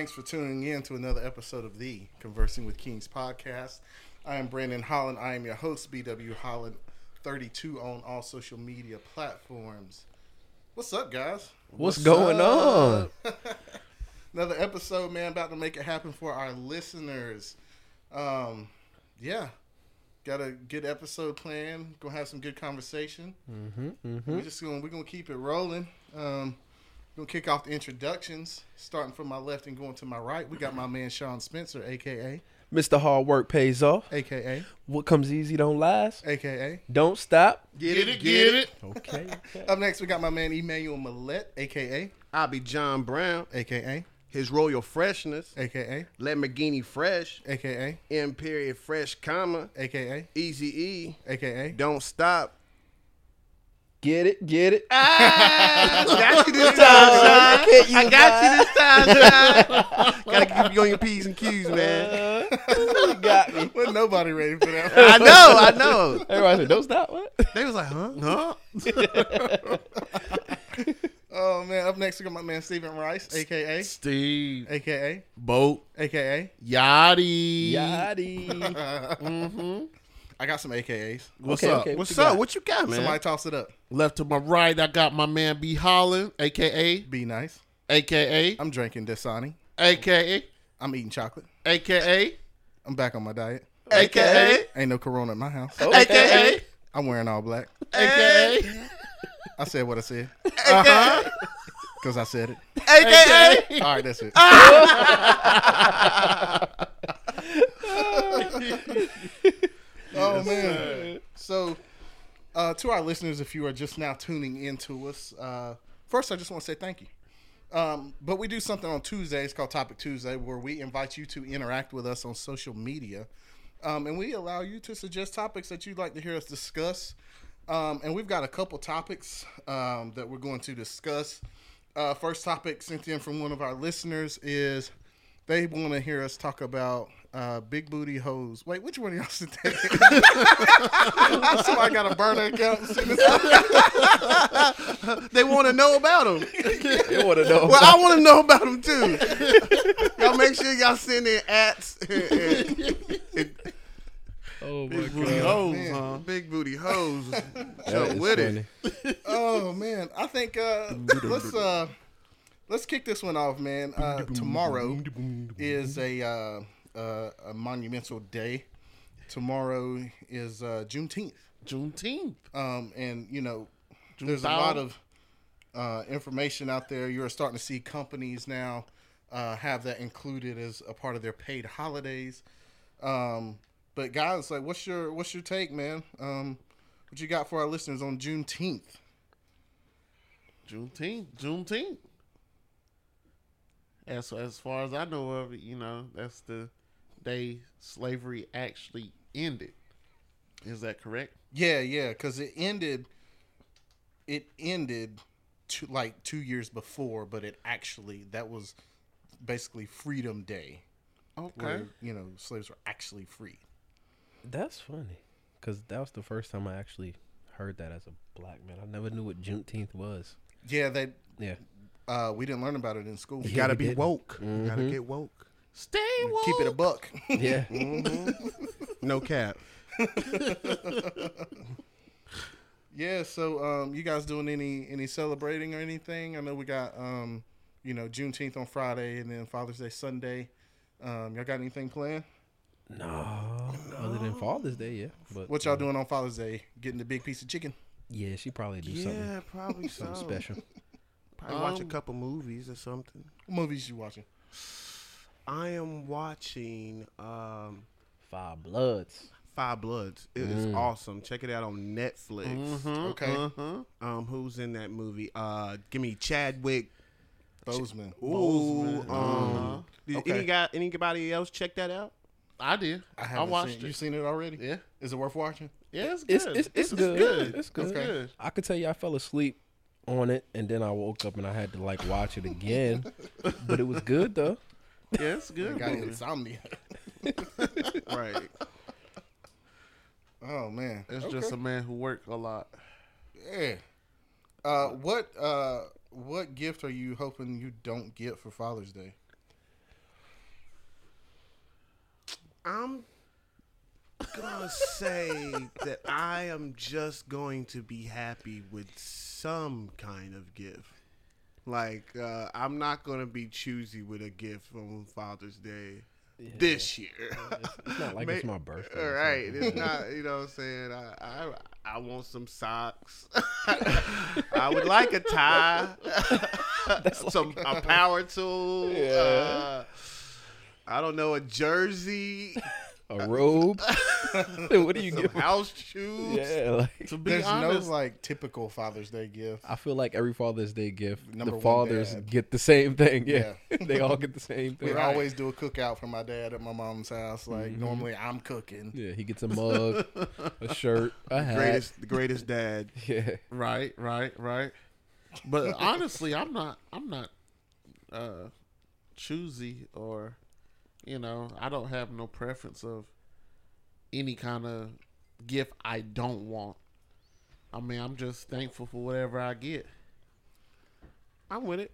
Thanks for tuning in to another episode of the Conversing with Kings podcast. I am Brandon Holland. I am your host, BW Holland, 32 on all social media platforms. What's up, guys? What's, going on? Another episode, man, about to make it happen for our listeners. Um, yeah, got a good episode planned. Gonna have some good conversation. Mm-hmm, mm-hmm. We're just gonna we're gonna keep it rolling. Um, gonna kick off the introductions, starting from my left and going to my right. We got my man Sean Spencer, aka Mr. Hard Work pays off. aka What comes easy don't last. aka. Don't stop. Get, it, get it. Okay. okay. Up next, we got my man Emmanuel Millette, aka I'll be John Brown. aka His Royal Freshness. aka Lamborghini Fresh. aka Imperial Fresh, comma. aka Easy E. aka. Don't stop. Get it, get it. Ah, got you this time, I can't use I got you this time, son. Gotta keep you on your P's and Q's, man. Uh, you got me. Wasn't nobody ready for that. I know, I know. Everybody said, don't stop. What? They was like, huh? Huh? oh man! Up next, we got my man Stephen Rice, aka Steve, aka Boat, aka. Yachty. Yachty. Mm-hmm. I got some AKAs. What's Okay, up? okay. What's you up? got? What you got, man? Somebody toss it up. Left to my right, I got my man B Holland, aka, Be nice. aka, I'm drinking Dasani. aka, I'm eating chocolate. aka, I'm back on my diet. aka, Ain't no corona in my house. aka, I'm wearing all black. aka, I said what I said uh-huh, because I said it. aka. All right, that's it. Oh man. So, uh, to our listeners, if you are just now tuning in to us, uh, first I just want to say thank you. Um, but we do something on Tuesdays called Topic Tuesday, where we invite you to interact with us on social media, um, and we allow you to suggest topics that you'd like to hear us discuss. Um, and we've got a couple topics um, that we're going to discuss. Uh, first topic sent in from one of our listeners is they want to hear us talk about uh, big booty hoes. Wait, which one of y'all said that? Somebody got a burner account. Send this out. They want to know about them. They want to know? Well, I want to know about them too. y'all make sure y'all send in ads. oh, my Big booty God. hoes, man. huh? Big booty hoes. That Jump is with it. oh man, I think uh, let's uh, let's kick this one off, man. Uh, tomorrow is a uh, a monumental day. Tomorrow is uh, Juneteenth, Juneteenth. um, and you know, there's a lot of uh, information out there. You're starting to see companies now uh, have that included as a part of their paid holidays. Um, but guys, like, what's your what's your take, man? Um, what you got for our listeners on Juneteenth? Juneteenth. Juneteenth. As as far as I know of it, you know, that's the day slavery actually ended. Is that correct? Yeah, yeah, because it ended. It ended, two, like two years before, but it actually that was basically Freedom Day, Okay. where you know slaves were actually free. That's funny. Because that was the first time I actually heard that as a black man. I never knew what Juneteenth was. Yeah, they Yeah. uh, we didn't learn about it in school. You Yeah, gotta be did. woke. You Mhm. gotta get woke. Stay woke. Keep it a buck. Yeah. No cap. yeah. So, um, you guys doing any any celebrating or anything? I know we got um, you know, Juneteenth on Friday and then Father's Day Sunday. Um, y'all got anything planned? no. Other than Father's Day, yeah. But What y'all doing on Father's Day? Getting the big piece of chicken? Yeah, she probably do something, Yeah, probably so. something special. Probably watch a Um, couple movies or something. What movies you watching? I am watching um, Five Bloods. Five Bloods. It is Mm. awesome. Check it out on Netflix. Mm-hmm, Okay. Uh-huh. Um, who's in that movie? Uh, give me Chadwick. Bozeman. Ooh, Boseman. um, Uh-huh. did Okay. any guy, anybody else check that out? I did. I I, haven't watched seen, it. You seen it already? Yeah. Is it worth watching? Yeah, it's It's good. it's, it's, good. It's good. Okay. I could tell you I fell asleep on it and then I woke up and I had to like watch it again. but it was good though. Yeah, it's good. got movie. insomnia. right. Oh man, It's Okay. just a man who worked a lot. yeah. Uh, what uh, what gift are you hoping you don't get for Father's Day? I'm gonna say that I am just going to be happy with some kind of gift. Like uh, I'm not gonna be choosy with a gift on Father's Day this year. It's, not like it's my birthday. All right, it's not. You know what I'm saying? I I, I want some socks. I would like a tie, some a power tool. Yeah. Uh, I don't know a jersey, a robe. what do you some give? house shoes. Yeah, like To be There's honest, no like typical Father's Day gift. I feel like every Father's Day gift, Number the one fathers dad. get the same thing. Yeah, Yeah. they all get the same thing. We thing. always do a cookout for my dad at my mom's house. Like normally I'm cooking. Yeah, he gets a mug, a shirt, a hat. Greatest, the greatest dad. Yeah, right, right, right. But honestly, I'm not. I'm not uh, choosy or, you know, I don't have no preference of any kind of gift I don't want. I mean, I'm just thankful for whatever I get. I'm with it.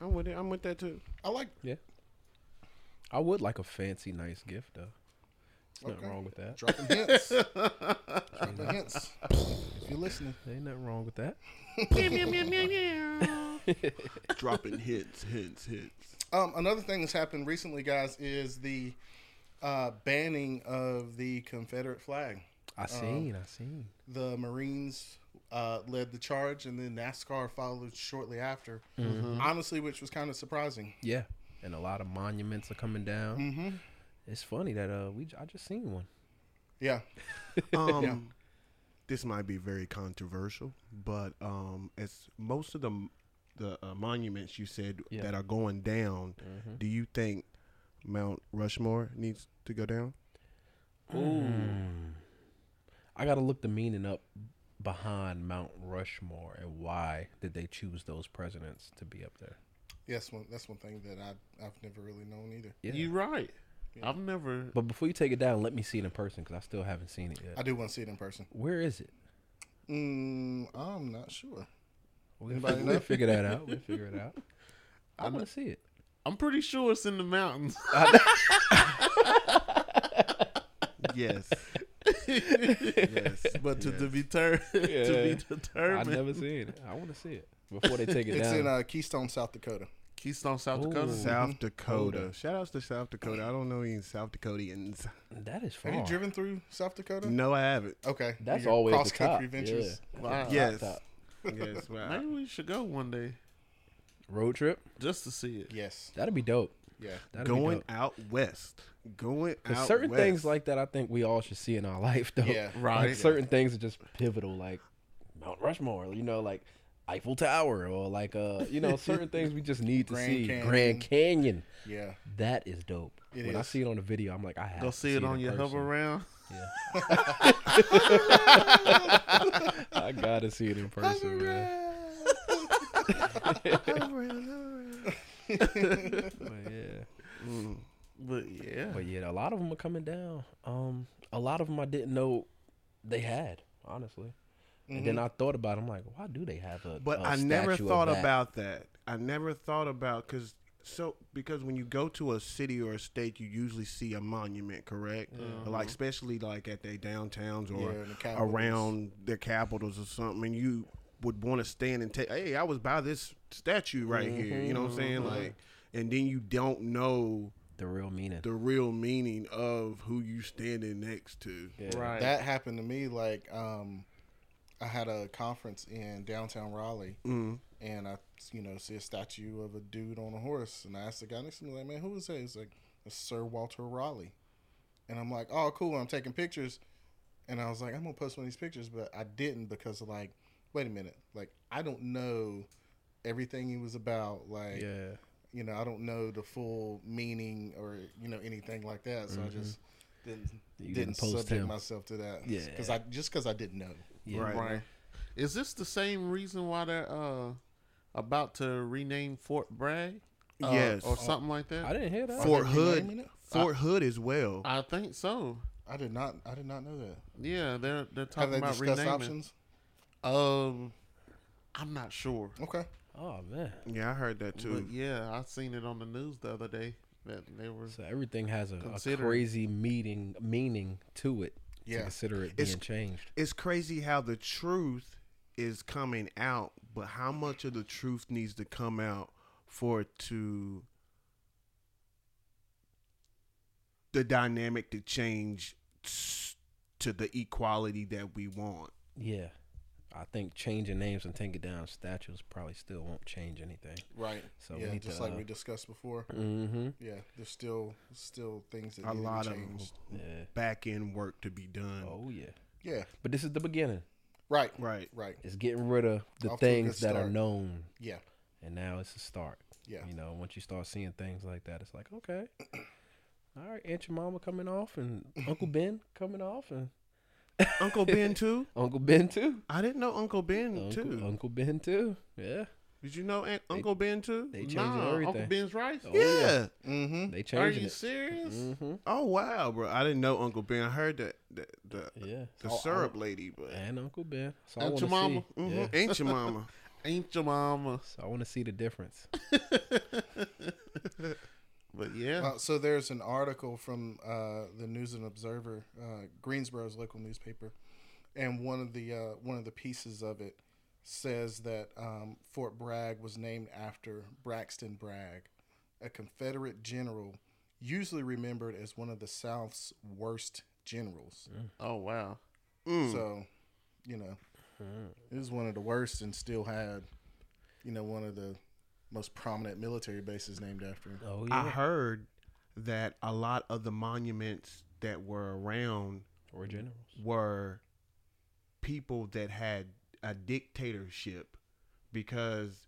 I'm with it. I'm with that too. I like Yeah. I would like a fancy, nice gift though. There's nothing wrong with that. dropping hints. dropping hints. If you're listening. Ain't nothing wrong with that. Dropping hints, hints, hits. Um, another thing that's happened recently, guys, is the uh, banning of the Confederate flag. I seen, I seen. The Marines uh, led the charge, and then NASCAR followed shortly after. Honestly, which was kind of surprising. Yeah, and a lot of monuments are coming down. Mm-hmm. It's funny that uh, we I just seen one. Yeah, Um, Yeah. this might be very controversial, but um, as most of the the uh, monuments you said Yeah. that are going down, Mm-hmm. do you think Mount Rushmore needs to go down? Mm. I gotta look the meaning up behind Mount Rushmore and why did they choose those presidents to be up there? yes, one that's one thing that I I've never really known either. Yeah. You right. I've never. but before you take it down, let me see it in person because I still haven't seen it yet. I do want to see it in person. Where is it? Mm, I'm not sure. We'll, Anybody fi- know? we'll figure that out. We'll figure it out. I want to see it. I'm pretty sure it's in the mountains. Yes. yes, but to, to be ter- to be Yeah. determined. I've never seen it. I want to see it before they take it It's down. in uh, Keystone, South Dakota. Keystone, South Ooh. Dakota. South Dakota. Dakota. Shout outs to South Dakota. I don't know any South Dakotans. that is far. Have you driven through South Dakota? No, I haven't. Okay, That's Your always the cross-country top. ventures. Wow. Yes. Top. yes. Well, I- Maybe we should go one day Road trip. just to see it. Yes. That'd be dope. Yeah. That'd be going dope. out west. Going There's out certain west. things like that I think we all should see in our life, though. Yeah. Right. Like certain things are just pivotal, like Mount Rushmore. You know, like Eiffel Tower, or like uh, you know, certain things we just need to Grand see. Canyon. Grand Canyon. Yeah. That is dope. It when I is. see it on the video, I'm like, I have Go to see it on your person. hover around. Yeah. I gotta see it in person, man. But yeah. Mm. But yeah, But yeah, a lot of them are coming down. Um, a lot of them I didn't know they had, honestly. And then I thought about, it, I'm like, why do they have a? But a I never thought that? about that. I never thought about because so because when you go to a city or a state, you usually see a monument, correct? Mm-hmm. Like especially like at their downtowns or Yeah, the around their capitals or something, and you would want to stand and take. Hey, I was by this statue right here. You know what I'm mm-hmm. saying? Mm-hmm. Like, and then you don't know the real meaning. the real meaning of who you standing next to. Yeah. right. That happened to me. Like, um, I had a conference in downtown Raleigh, Mm. and I, you know, see a statue of a dude on a horse, and I asked the guy next to me, like, "Man, who is that?" He's like, "It's Sir Walter Raleigh," and I'm like, "Oh, cool." I'm taking pictures, and I was like, "I'm gonna post one of these pictures," but I didn't because, like, wait a minute, like, I don't know everything he was about, like. Yeah. you know, I don't know the full meaning or you know anything like that, so I just didn't You didn't, didn't post subject him. myself to that. Yeah. because I just because I didn't know. Yeah. Right. right. Is this the same reason why they're uh about to rename Fort Bragg? Uh, Yes. or something like that. I didn't hear that. Fort Hood, renaming it? Fort Hood as well. I think so. I did not. I did not know that. Yeah, they're they're Have talking they about discussed renaming. options? Um, I'm not sure. Okay. Oh man. Yeah, I heard that too. But yeah, I seen it on the news the other day that they were. So everything has a, a crazy meaning meaning to it. Yeah. To consider it It's- being changed. it's crazy how the truth is coming out, but how much of the truth needs to come out for it to the dynamic to change to the equality that we want. Yeah. I think changing names and taking down statues probably still won't change anything. Right. So yeah, need just to, like uh, we discussed before. Mm-hmm. Yeah, there's still still things that A need lot to of. Yeah. back end work to be done. Oh yeah. Yeah. But this is the beginning. Right. Right. Right. It's getting rid of the Off things that are known, Yeah. and now it's a start. Yeah. You know, once you start seeing things like that, it's like, okay, all right, Aunt your mama coming off, and Uncle Ben coming off, and Uncle Ben too? Uncle Ben too. I didn't know Uncle Ben Uncle, too. Uncle Ben too. Yeah. Did you know Aunt, Uncle Ben too? They changing Nah, everything. Uncle Ben's rice. Oh, yeah. Mm-hmm. They Are you it. serious? Mm-hmm. Oh wow, bro! I didn't know Uncle Ben. I heard that the the, Yeah. the So I- syrup lady, but and Uncle Ben. So I your mama. see. Mhm. Yeah. ain't your mama? Ain't your mama? So I want to see the difference. But yeah, Uh, so there's an article from uh, the News and Observer, uh, Greensboro's local newspaper, and one of the uh, one of the pieces of it says that um, Fort Bragg was named after Braxton Bragg, a Confederate general usually remembered as one of the South's worst generals. oh wow. Mm. So, you know, it was one of the worst, and still had, you know, one of the most prominent military bases named after him. Oh yeah, I heard that a lot of the monuments that were around were generals. were people that had a dictatorship because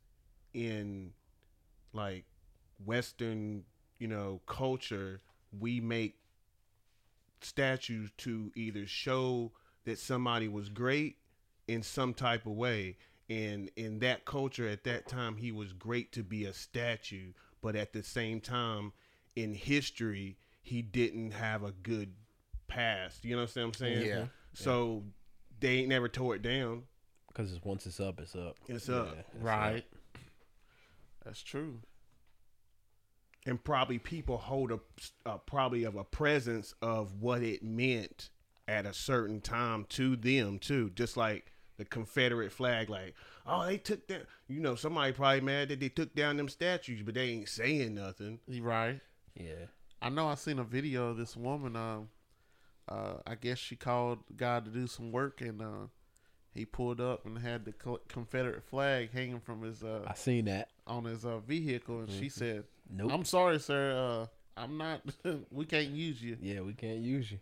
in like western you know culture we make statues to either show that somebody was great in some type of way and in that culture at that time he was great to be a statue but at the same time in history he didn't have a good past you know what i'm saying Yeah. so they ain't never tore it down Because it's, once it's up, it's up. It's up. it's Right. That's true. and probably people hold a, a probably of a presence of what it meant at a certain time to them too just like the confederate flag like oh they took that you know somebody probably mad that they took down them statues but they ain't saying nothing right. Yeah. I know I seen a video of this woman. Um, uh, I guess she called God to do some work, and uh, he pulled up and had the Confederate flag hanging from his uh, I seen that. on his uh, vehicle, and she said, Nope. "I'm sorry, sir. Uh, I'm not. we can't use you." yeah, we can't use you.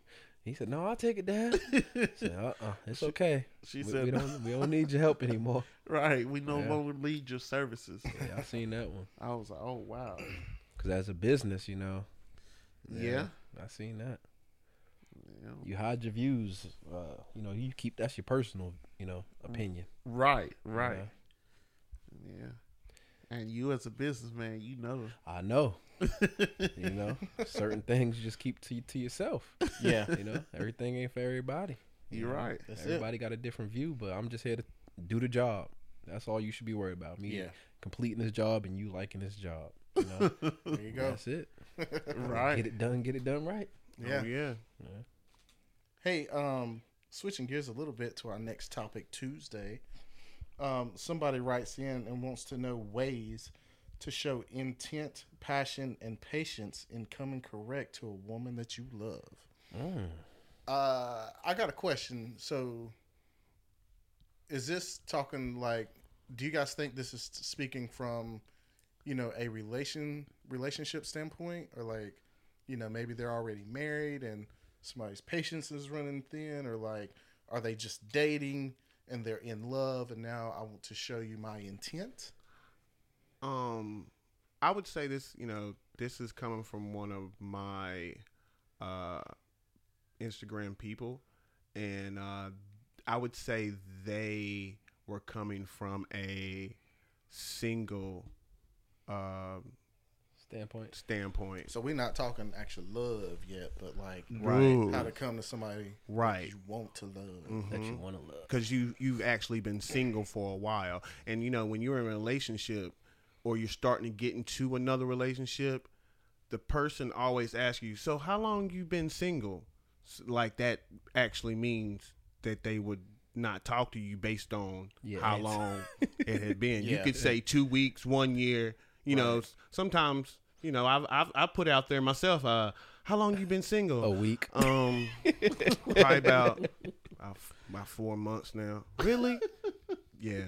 He said, "No, I'll take it down." Said, "Uh-uh, it's okay. She we, said, we don't we don't need your help anymore." "Right, we no Yeah. longer need your services." Yeah, I seen that one. I was like, "Oh wow, Because as a business, you know, yeah." I seen that. yeah. You hide your views. Uh, you know, you keep that's your personal, you know, opinion. Right, you right, know? yeah." And you, as a businessman, you know, I know. you know, certain things you just keep to to yourself. Yeah. You know, everything ain't for everybody. you you're know? right. That's it. Everybody got a different view, but I'm just here to do the job. That's all you should be worried about. Me Yeah. completing this job and you liking this job. You know, There you go. that's it. Right. Get it done. Get it done right. Yeah. oh yeah Hey, um, switching gears a little bit to our next topic Tuesday. Um, somebody writes in and wants to know ways to show intent, passion, and patience in coming correct to a woman that you love. Mm. Uh, I got a question. So, is this talking like? Do you guys think this is speaking from, you know, a relation relationship standpoint, or like, you know, maybe they're already married and somebody's patience is running thin, or like, are they just dating and they're in love and now I want to show you my intent? um i would say this you know this is coming from one of my uh instagram people and uh i would say they were coming from a single um standpoint. standpoint. So we're not talking actual love yet, but like Right. how to come to somebody Right. you want to love. That Mm-hmm. you want to love. because you you've actually been single for a while and you know when you're in a relationship or you're starting to get into another relationship the person always asks you so how long you been single like that actually means that they would not talk to you based on Yeah, how long it had been you Yeah. could say two weeks one year you know sometimes you know I've, I've i put out there myself uh how long you been single A week. um, probably about about, about four months now. Really? Yeah.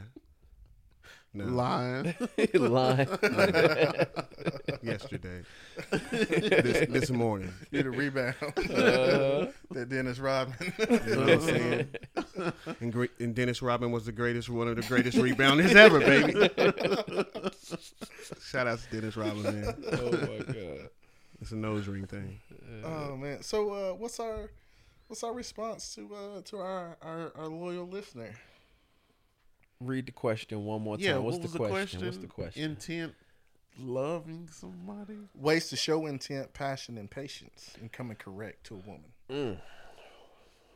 No, Lying. Line. yesterday. this, this morning. You the rebound. Uh, that Dennis Rodman. You know what I'm saying? And, great, and Dennis Rodman was the greatest, one of the greatest rebounders ever, baby. Shout out to Dennis Rodman, man. oh my god. It's a nose ring thing. oh man. So uh, what's our what's our response to uh, to our, our, our loyal listener? Read the question one more time. Yeah, What's what was the, question? What's the question? Intent loving somebody. Ways to show intent, passion, and patience in coming correct to a woman. Mm.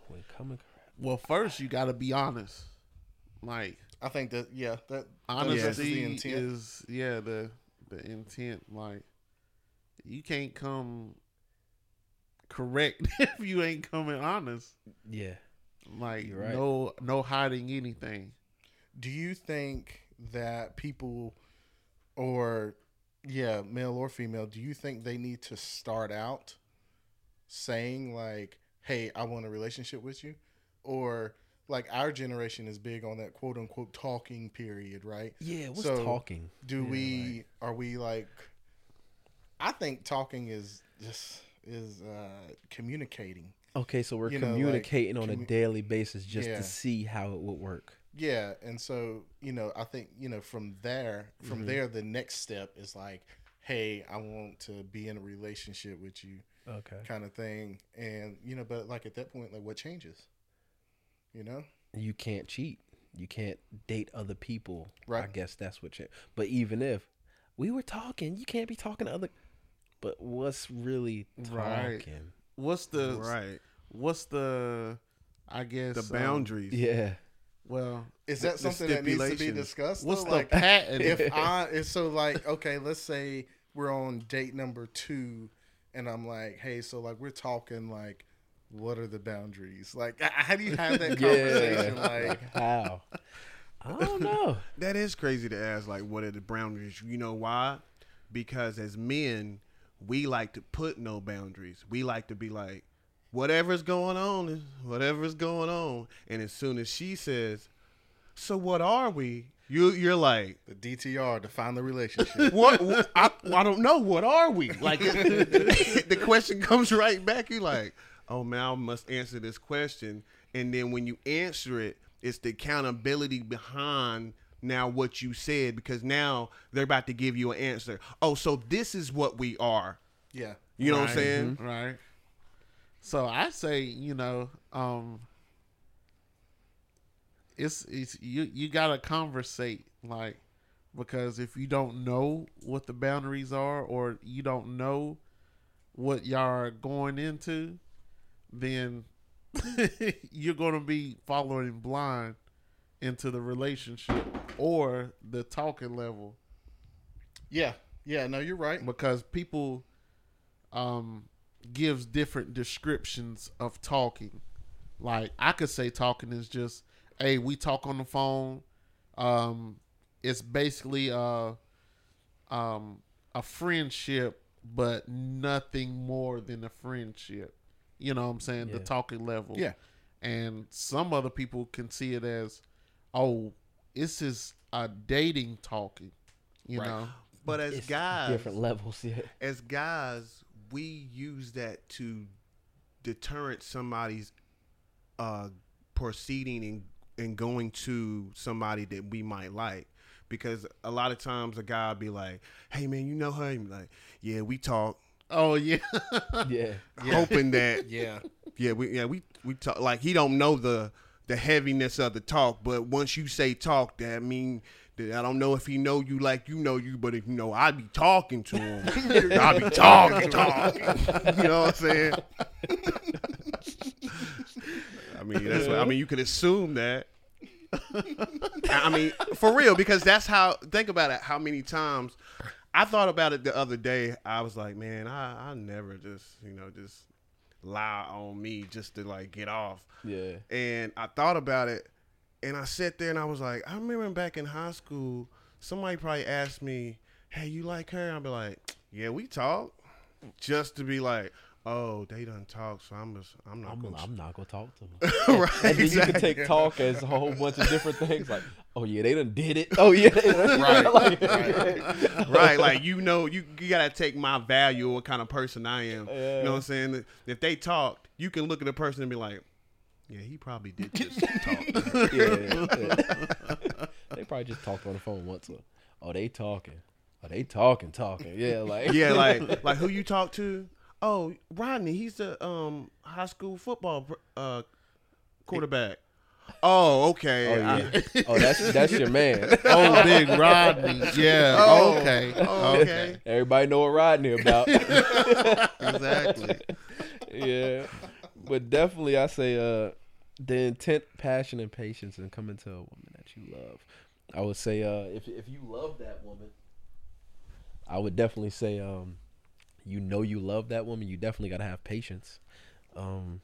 When coming correct. Well, first you got to be honest. Like I think that yeah, that honesty that's the intent. is yeah the the intent. Like you can't come correct if you ain't coming honest. Yeah. Like right. no no hiding anything. Do you think that people, or yeah, male or female, do you think they need to start out saying like, "Hey, I want a relationship with you," or like our generation is big on that quote unquote talking period, right? Yeah. What's So, talking? Do Yeah, we are we like? I think talking is just is uh communicating. Okay, so we're you know, like, communicating on a daily basis just Yeah. to see how it would work. Yeah, and so you know, I think you know from there, from Mm-hmm. there, the next step is like, hey, I want to be in a relationship with you, Okay. kind of thing, and you know, but like at that point, like what changes? You know, You can't cheat. You can't date other people. Right. I guess that's what. You, but even if we were talking, you can't be talking to other. But what's really talking? Right. What's the Right. what's the I guess The um, boundaries. Yeah. Well, is that something that needs to be discussed? what's though? the like, patent? if I if so like okay, let's say we're on date number two, and I'm like, hey, so like we're talking like, what are the boundaries? Like, how do you have that conversation? Like, how? I don't know. That is crazy to ask. Like, what are the boundaries? You know why? Because as men, we like to put no boundaries. We like to be like, whatever's going on, is whatever's going on. And as soon as she says, "So what are we?" You you're like, the DTR define the relationship. what? what- I, I don't know. What are we? Like, the question comes right back. You like, oh man, I must answer this question. And then when you answer it, it's the accountability behind now what you said because now they're about to give you an answer. Oh, so this is what we are. yeah, You know what I'm Right. saying? Mm-hmm. right? So I say, you know, um, it's it's you you gotta conversate like because if you don't know what the boundaries are or you don't know what y'all are going into, then you're gonna be following blind into the relationship or the talking level yeah, yeah. No, you're right. because people um gives different descriptions of talking. Like I could say talking is just, hey, we talk on the phone. Um it's basically uh um a friendship but nothing more than a friendship. You know what I'm saying? The talking level. Yeah. And some other people can see it as, oh, this is a dating talking. You Right. know? But as It's guys, different levels. Yeah. as guys, we use that to deterrent somebody's uh, proceeding and, and going to somebody that we might like. Because a lot of times a guy will be like, hey man, you know her? And be like, yeah, we talk. Oh yeah. Yeah. Hoping that Yeah, yeah, we yeah, we we talk like he don't know the the heaviness of the talk, but once you say talk, that mean I don't know if he know you like you know you, but if you know, I'd be talking to him. I'd be talking, talking. you know what I'm saying? I mean, that's what I mean. You could assume that. I mean, for real, because that's how. Think about it. How many times I thought about it the other day. I was like, man, I I never just you know just lie on me just to like get off. Yeah. And I thought about it, and I sat there and I was like, I remember back in high school, somebody probably asked me, "Hey, you like her?" I'd be like, "Yeah, we talk," just to be like, "Oh, they done talk, so I'm just, I'm not I'm, gonna." I'm not gonna talk to them." right, And then you can take talk as a whole bunch of different things. Like, oh yeah, they done did it. Oh yeah, Right, like, right. right, like you know, you you gotta take my value, what kind of person I am. Yeah. You know what I'm saying? If they talked, you can look at a person and be like, "Yeah, he probably did just talk." yeah, yeah. they probably just talked on the phone once. Or, oh, they talking. Oh, they talking, talking. Yeah, like yeah, like like who you talk to? Oh, Rodney, he's the um high school football uh quarterback. Oh, okay. Oh I- Oh, that's that's your man. Oh, Big Rodney. Yeah. Oh, okay. oh, okay. Everybody know what Rodney about. exactly. yeah, but definitely, I say uh, the intent, passion, and patience in coming to a woman that you love. I would say uh, if if you love that woman, I would definitely say um, you know you love that woman. You definitely got to have patience. Um,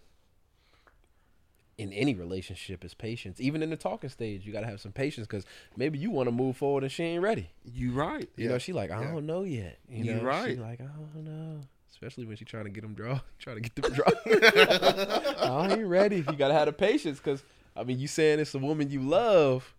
in any relationship, is patience. Even in the talking stage, you got to have some patience because maybe you want to move forward and she ain't ready. You right. You know, she like, I Yeah. don't know yet. You You know, She right. like, I don't know. Especially when she trying to get them draw, trying to get them draw. I ain't ready. You gotta have the patience, cause I mean, you saying it's a woman you love.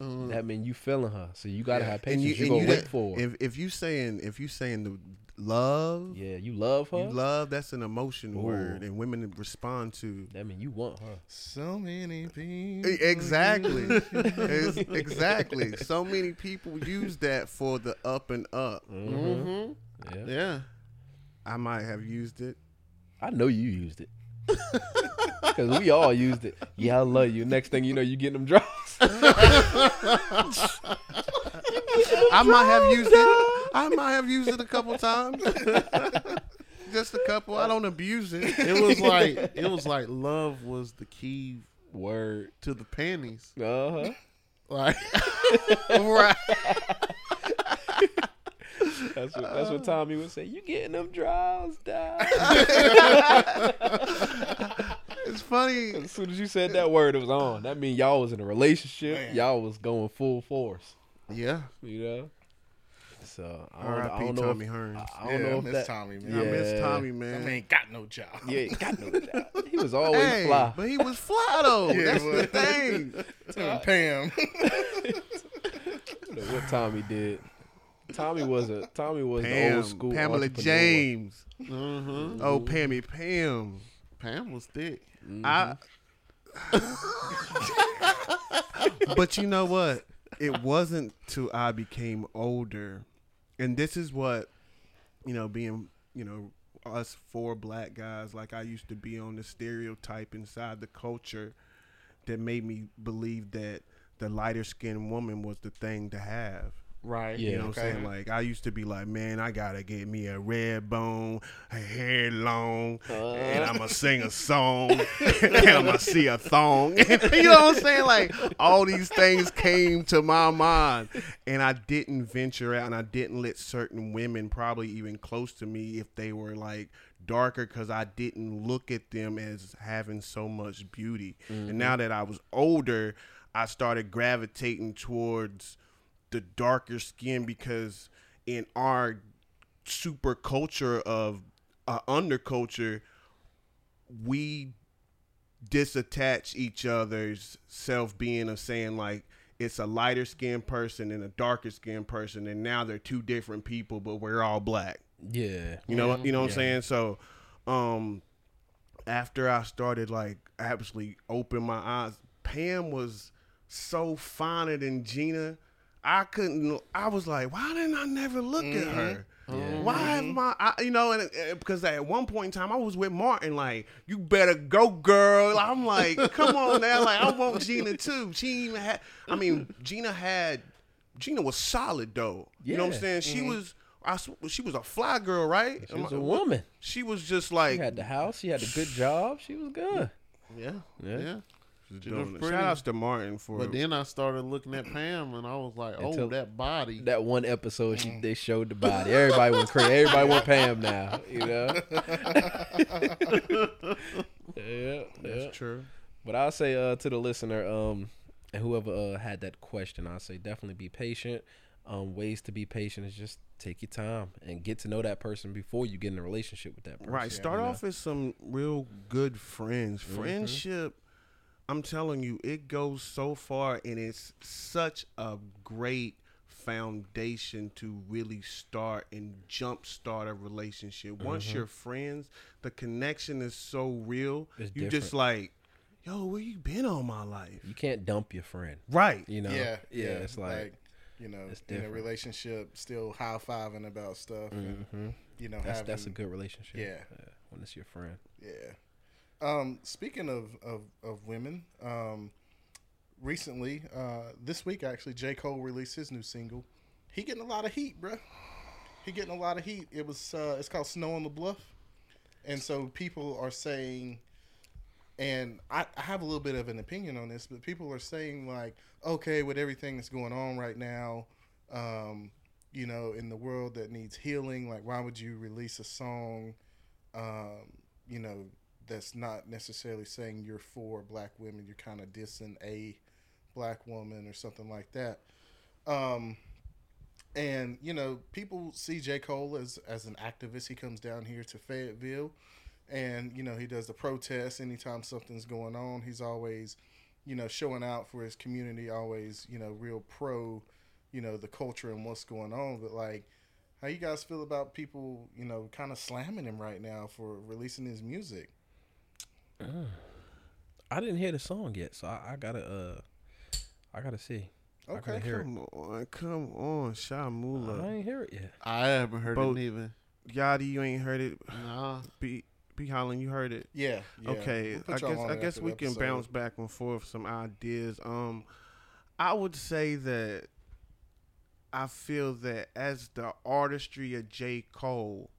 That mean you feeling her, so you gotta have patience. you, gonna wait didn't- for her. If if you saying if you saying the love, yeah, you love her. you love that's an emotion Ooh. word, and women respond to. that mean you want her. So many people. Exactly. Exactly. So many people use that for the up and up. Mm-hmm. Yeah. Yeah. I might have used it. I know you used it. Cause we all used it. Yeah, I love you. Next thing you know, you getting them draws. I might have used it. I might have used it a couple times. Just a couple. I don't abuse it. It was like it was like love was the key Word. to the panties. Uh huh. Like right. That's what that's what uh, Tommy would say. You getting them draws, dog. It's funny. as soon as you said that word, it was on. That mean y'all was in a relationship. Man. Y'all was going full force. yeah. You know. So I don't, I R.I.P. don't know. Tommy if, Hearns. I don't yeah, know if I Miss that. Tommy, man. I miss Tommy, man. man ain't got no job. Yeah, ain't got no doubt. He was always Hey, fly. but he was fly though. Yeah, That's he the was. thing. Tim and Pam. You know what Tommy did. Tommy was a Tommy was the Pam, old school Pamela. James. Mm-hmm. Oh, Pammy Pam. Pam was thick. I. but you know what? It wasn't till I became older, and this is what, you know, being you know us four black guys like I used to be on the stereotype inside the culture that made me believe that the lighter skinned woman was the thing to have. Right. Yeah. You know what I'm saying? Like I used to be like, man, I gotta get me a red bone, a hair long, and I'ma uh. sing a song, and I'ma see a thong. you know what I'm saying? Like all these things came to my mind, and I didn't venture out, and I didn't let certain women, probably even close to me, if they were like darker, because I didn't look at them as having so much beauty. And mm-hmm. now that I was older, I started gravitating towards the darker skin because in our super culture of uh, underculture, we disattach each other's self being of saying like it's a lighter skinned person and a darker skinned person, and now they're two different people, but we're all black. Yeah. You know, you know what I'm saying? So, um, after I started like actually open my eyes, Pam was so finer than Gina. I couldn't. I was like, why didn't I never look at her? Yeah. Why am I, I? You know, and uh, because at one point in time I was with Martin. Like, you better go, girl. I'm like, come on now. Like, I want Gina too. She even had. I mean, Gina had Gina was solid though. You know what I'm saying? She was. I, she was a fly girl, right? She was a woman. She was just She like had the house. She had a good job. She was good. Yeah, Yeah. yeah. She was doing it. pretty. Shout outs to Martin for. But then I started looking at Pam, and I was like, "Oh, Until- that body." That one episode, she Mm. they showed the body. Everybody went crazy. Everybody want Pam now. You know. yeah, yeah. true. But I'll say uh, to the listener, um, and whoever uh, had that question, I'll say definitely be patient. Um, ways to be patient is just take your time and get to know that person before you get in a relationship with that person. Right. Start you know? off as some real good friends. Mm-hmm. Friendship, I'm telling you, it goes so far and it's such a great foundation to really start and jumpstart a relationship. Once Mm-hmm. you're friends, the connection is so real. It's you just like, yo, where you been all my life? You can't dump your friend. Right. You know. yeah, Yeah. It's like, you know, it's in a relationship, still high fiving about stuff, and mhm. you know, that's having, that's a good relationship. Yeah. when it's your friend. Yeah. Um, speaking of, of, of women, um, recently, uh, this week actually, J. Cole released his new single. He getting a lot of heat, bruh. He getting a lot of heat. It was uh, it's called Snow on the Bluff, and so people are saying, and I, I have a little bit of an opinion on this, but people are saying like, okay, with everything that's going on right now, um, you know, in the world that needs healing, like why would you release a song? um, you know, that's not necessarily saying you're for black women. You're kind of dissing a black woman or something like that. Um, and you know, people see J. Cole as as an activist. He comes down here to Fayetteville, and you know, he does the protests anytime something's going on. He's always, you know, showing out for his community. Always, you know, real pro, you know, the culture and what's going on. But like, how you guys feel about people, you know, kind of slamming him right now for releasing his music? I didn't hear the song yet, so I, I gotta uh, I gotta see. Okay, gotta hear it. Come on, come on, Shamula. I ain't hear it yet. I haven't heard Both- it even. Yachty, you ain't heard it. Nah. B B Holland, you heard it. Yeah. yeah. Okay, We'll I guess I guess we can episode. bounce back and forth some ideas. Um, I would say that I feel that as the artistry of J Cole,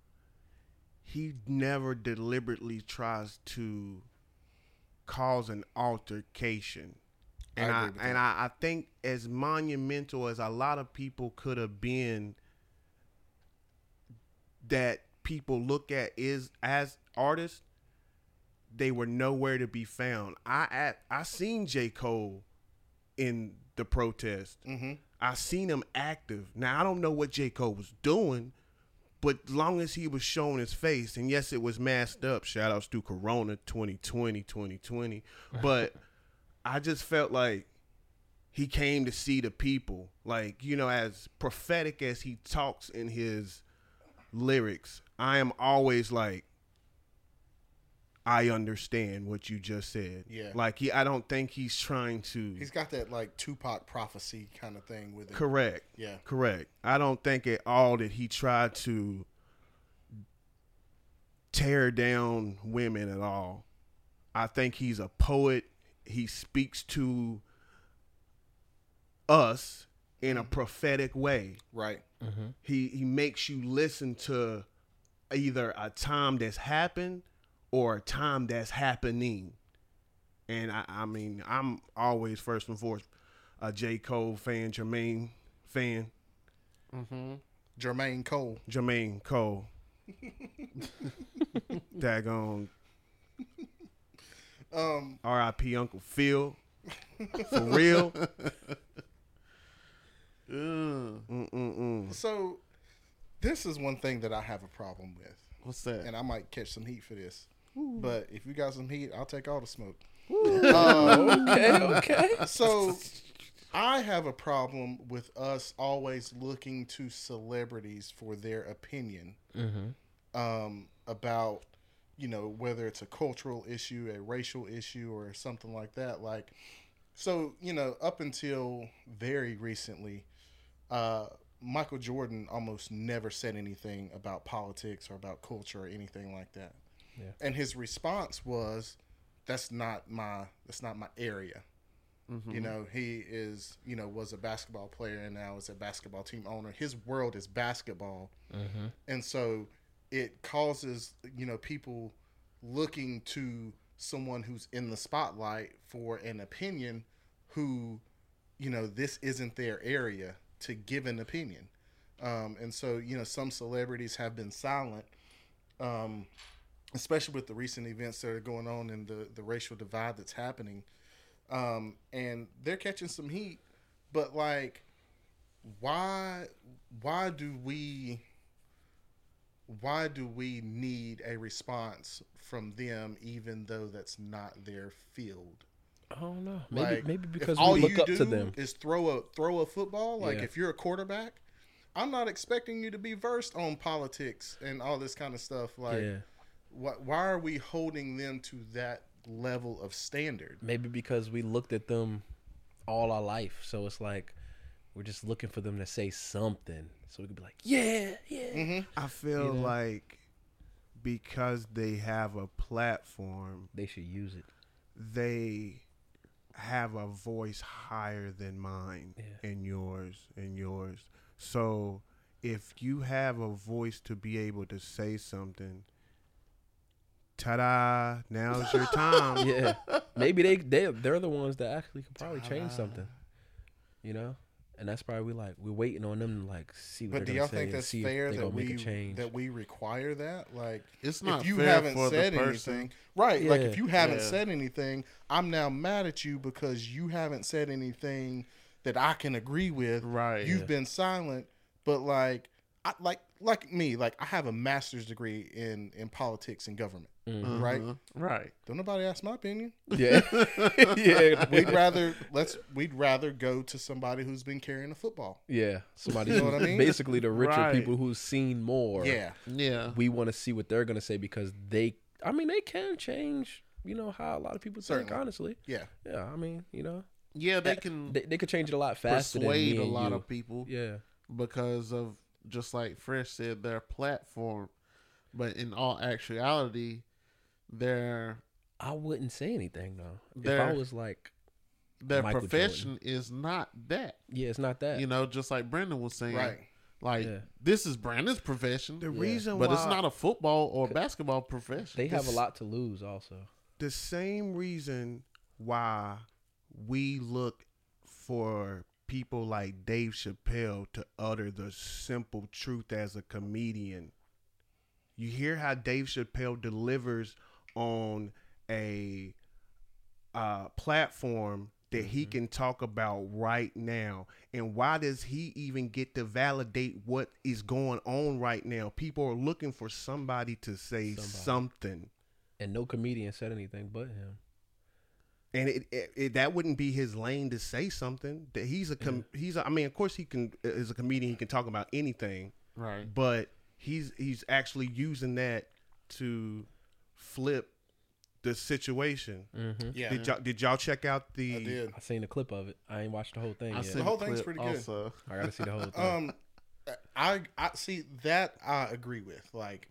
he never deliberately tries to cause an altercation. And agree I, and. I, I think as monumental as a lot of people could have been that people look at is as artists, they were nowhere to be found. I at I seen J. Cole in the protest. Mhm. I seen him active. Now I don't know what J. Cole was doing, but long as he was showing his face, and yes, it was masked up. Shout outs to Corona 2020, 2020. But I just felt like he came to see the people. Like, you know, as prophetic as he talks in his lyrics, I am always like, I understand what you just said. Yeah. Like he I don't think he's trying to He's got that like Tupac prophecy kind of thing with it. Correct. Yeah. Correct. I don't think at all that he tried to tear down women at all. I think he's a poet. He speaks to us in a mm-hmm. prophetic way. Right. Mm-hmm. He he makes you listen to either a time that's happened or a time that's happening. And I, I mean, I'm always first and foremost a J. Cole fan, Jermaine fan, Mm-hmm. Jermaine Cole. Jermaine Cole. Daggone Um, R.I.P. Uncle Phil. For real. So this is one thing that I have a problem with, What's that? and I might catch some heat for this. But if you got some heat, I'll take all the smoke. okay, okay. So I have a problem with us always looking to celebrities for their opinion um, about, you know, whether it's a cultural issue, a racial issue, or something like that. Like, so, you know, up until very recently, uh, Michael Jordan almost never said anything about politics or about culture or anything like that. Yeah. And his response was, "That's not my that's not my area." You know, he is, you know, was a basketball player and now is a basketball team owner. His world is basketball. And so it causes, you know, people looking to someone who's in the spotlight for an opinion who, you know, this isn't their area to give an opinion. Um, and so, you know, some celebrities have been silent, um, especially with the recent events that are going on and the, the racial divide that's happening. Um, and they're catching some heat, but like, why, why do we, why do we need a response from them, even though that's not their field? I don't know. Maybe Like, maybe because all look you up to do them. Is throw a throw a football. Like Yeah. if you're a quarterback, I'm not expecting you to be versed on politics and all this kind of stuff. Like, yeah. Why, why are we holding them to that level of standard? Maybe because we looked at them all our life, so it's like we're just looking for them to say something, so we could be like, yeah, yeah. Mm-hmm. I feel You know? like because they have a platform, They should use it. they have a voice higher than mine Yeah. and yours and yours. So if you have a voice to be able to say something, ta-da! Now's your time. Yeah. Maybe they they they're the ones that actually could probably change something. You know, and that's probably we like we're waiting on them to like see what But do they're y'all gonna say think and that's see fair if they're that gonna make we a change. that we require that? Like, It's not if you fair haven't for said anything, right? Like if you haven't Yeah. said anything, I'm now mad at you because you haven't said anything that I can agree with. Right. You've Yeah. been silent, but like, I like like me, like I have a master's degree in in politics and government. Mhm. Right? Right. Don't nobody ask my opinion. Yeah, yeah, We'd rather let's we'd rather go to somebody who's been carrying a football. yeah. Somebody, You know what I mean? basically the richer Right. people who's seen more. Yeah, Yeah. we want to see what they're gonna say because they. I mean, they can change. You know how a lot of people think. Honestly, yeah. yeah. I mean, you know, Yeah, they can they, they could change it a lot faster persuade than me a and lot you. of people Yeah, because of just like Fresh said, their platform. But in all actuality, their I wouldn't say anything though. If I They're- was like, their Michael profession is not that. yeah, it's not that. You know, just like Brandon was saying. Right. Like Yeah. this is Brandon's profession, The reason but why it's not a football or basketball profession. they have a lot to lose also. the same reason why we look for people like Dave Chappelle to utter the simple truth as a comedian. You hear how Dave Chappelle delivers on a uh, platform that he can talk about right now. And why does he even get to validate what is going on right now? People are looking for somebody to say Somebody. something. And no comedian said anything but him. and it, it, it that wouldn't be his lane to say something that he's a com- he's a, I mean of course he can as a comedian he can talk about anything right. but he's he's actually using that to flip the situation Mm-hmm. Yeah. did y'all did y'all check out the I did. I seen a clip of it. I ain't watched the whole thing I yet. seen The whole the thing's pretty good. Also. I gotta see the whole thing. Um, I I see that I agree with. Like,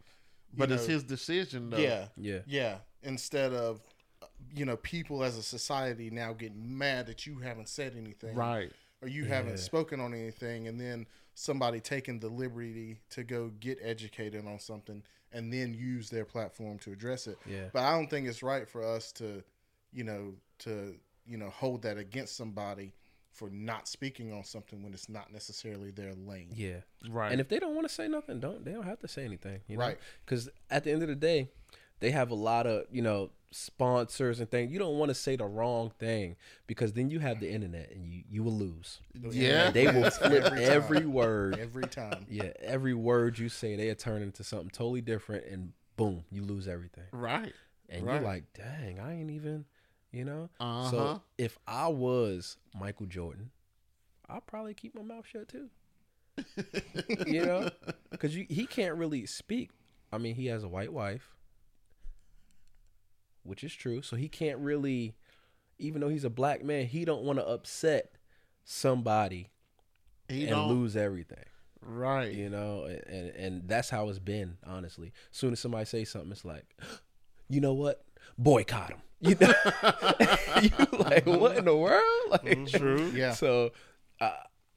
you But it's his decision though. Yeah, yeah, yeah. Instead of, uh, you know, people as a society now getting mad that you haven't said anything, Right. Or you Yeah. haven't spoken on anything, and then somebody taking the liberty to go get educated on something and then use their platform to address it. yeah. But I don't think it's right for us to, you know, to you know hold that against somebody for not speaking on something when it's not necessarily their lane. Yeah. Right. And if they don't want to say nothing, don't they don't have to say anything, you know? Right. Because at the end of the day, they have a lot of you know sponsors and things. You don't want to say the wrong thing because then you have the internet and you you will lose. yeah. They will flip Every every, word. Every time. Yeah, every word you say, they turn into something totally different, and boom, you lose everything. right. And Right. you're like, dang, I ain't even, you know. Uh-huh. So if I was Michael Jordan, I'd probably keep my mouth shut too. you know, because he can't really speak. I mean, he has a white wife, which is true. So he can't really, even though he's a black man, he don't want to upset somebody he and don't. lose everything. Right. You know, and and that's how it's been. Honestly, as soon as somebody says something, it's like, you know what, boycott him. You know, you like what in the world? Like, mm-hmm. True. Yeah. So, I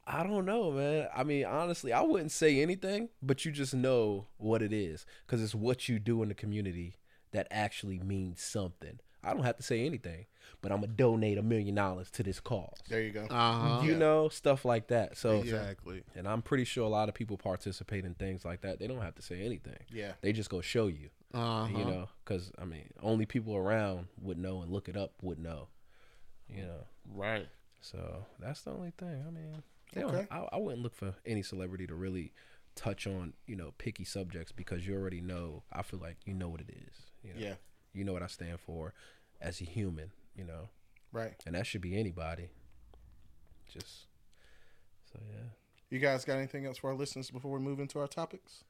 I don't know, man. I mean, honestly, I wouldn't say anything, but you just know what it is because it's what you do in the community that actually means something. I don't have to say anything, but I'm gonna donate a million dollars to this cause. There you go. Uh huh. You know, stuff like that. So, Exactly. and I'm pretty sure a lot of people participate in things like that. They don't have to say anything. Yeah. They just go show you. Uh You know, because I mean, only people around would know and look it up would know. You know, Right. so that's the only thing. I mean, they don't- Okay. I, I wouldn't look for any celebrity to really touch on you know picky subjects because you already know. I feel like you know what it is. You know? Yeah. You know what I stand for as a human. You know, Right. and that should be anybody. Just so yeah. You guys got anything else for our listeners before we move into our topics?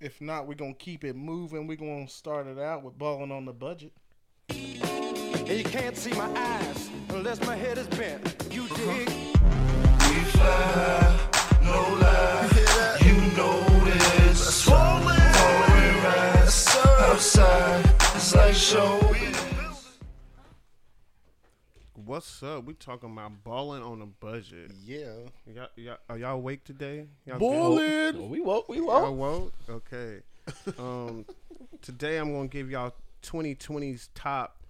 If not, we're gonna keep it moving. We're gonna start it out with balling on the budget. And you can't see my eyes unless my head is bent. You uh-huh. dig? We fly, no lie. Outside, it's like show. What's up? We talking about balling on a budget. Yeah. Y'all, y'all, are y'all awake today? Y'all Ballin'. Well, we woke. We Y'all woke. woke? Okay. Um, today I'm gonna give y'all 2020's top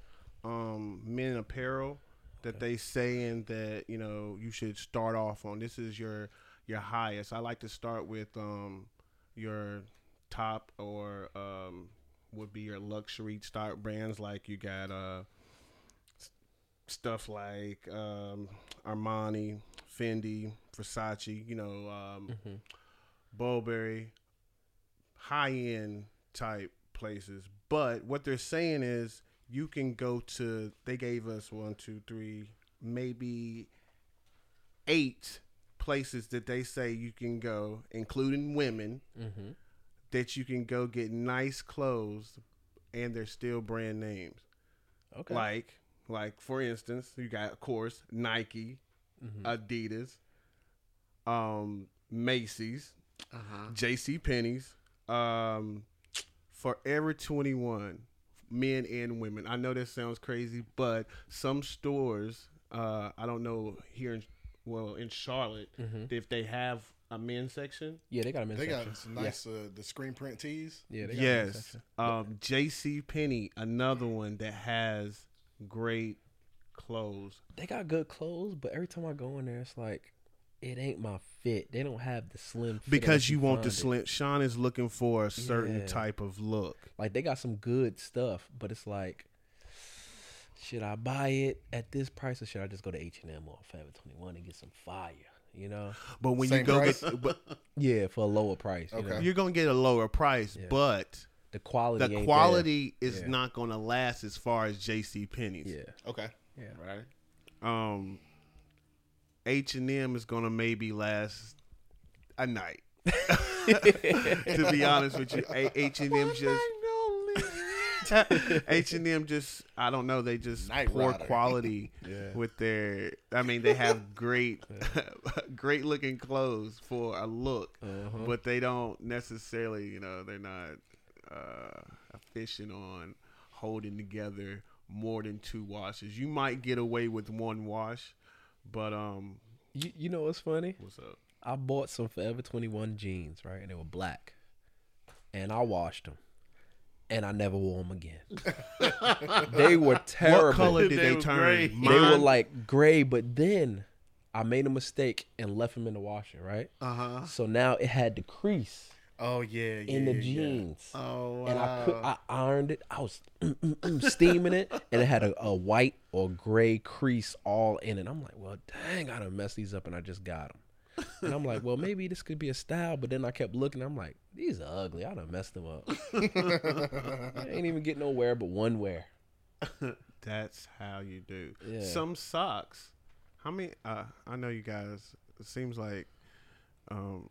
um, men apparel that they saying that you know you should start off on. This is your your highest. I like to start with um, your top or um, would be your luxury start brands like you got uh stuff like um, Armani, Fendi, Versace. You know. Um, Burberry, high end type places. But what they're saying is you can go to they gave us one, two, three, maybe eight places that they say you can go, including women, Mm-hmm. That you can go get nice clothes and they're still brand names. Okay. Like like for instance, you got of course Nike, Adidas, um, Macy's, Uh huh. J.C. Penney's, um, Forever Twenty One, men and women. I know that sounds crazy, but some stores, uh, I don't know here in well in Charlotte if they have a men's section. yeah, they got a men's section. They section. got some nice uh, the screen print tees. Yeah, they got a men's Yes, section. um, J.C. Penney, another one that has great clothes. They got good clothes, but every time I go in there, it's like it ain't my fit. They don't have the slim fit Because unless you want the find it. slim. Sean is looking for a certain Yeah. type of look. Like they got some good stuff, but it's like, should I buy it at this price or should I just go to H and M or Forever Twenty One and get some fire? You know? But when Same you go price? get, but Yeah, for a lower price. You Okay. know? you're gonna get a lower price, Yeah. but The quality. the ain't quality is Yeah. not gonna last as far as J.C. Penney's. There. Okay. Yeah. Yeah. Right. Um. H and M is gonna maybe last a night. to be honest with you, H and M just H and M just I don't know they just Night poor Rider. quality Yeah. with their I mean they have great great looking clothes for a look Uh-huh. but they don't necessarily you know they're not uh, efficient on holding together more than two washes you might get away with one wash but um You, you know what's funny? what's up I bought some Forever 21 jeans, right? And they were black. And I washed them. And I never wore them again. they were terrible. what color did They they, turn gray. They were like gray, but then I made a mistake and left them in the washer, right? uh-huh So now it had the crease Oh yeah. yeah in the yeah, yeah. jeans. oh And I put, I ironed it. I was mm, mm, mm, steaming it, and it had a, a white or gray crease all in it. I'm like, well, dang, I done messed these up, and I just got them. And I'm like, well, maybe this could be a style. But then I kept looking. I'm like, these are ugly. I done messed them up. I ain't even getting nowhere but one wear. That's how you do. Yeah. Some socks. How many? Uh, I know you guys. It seems like um,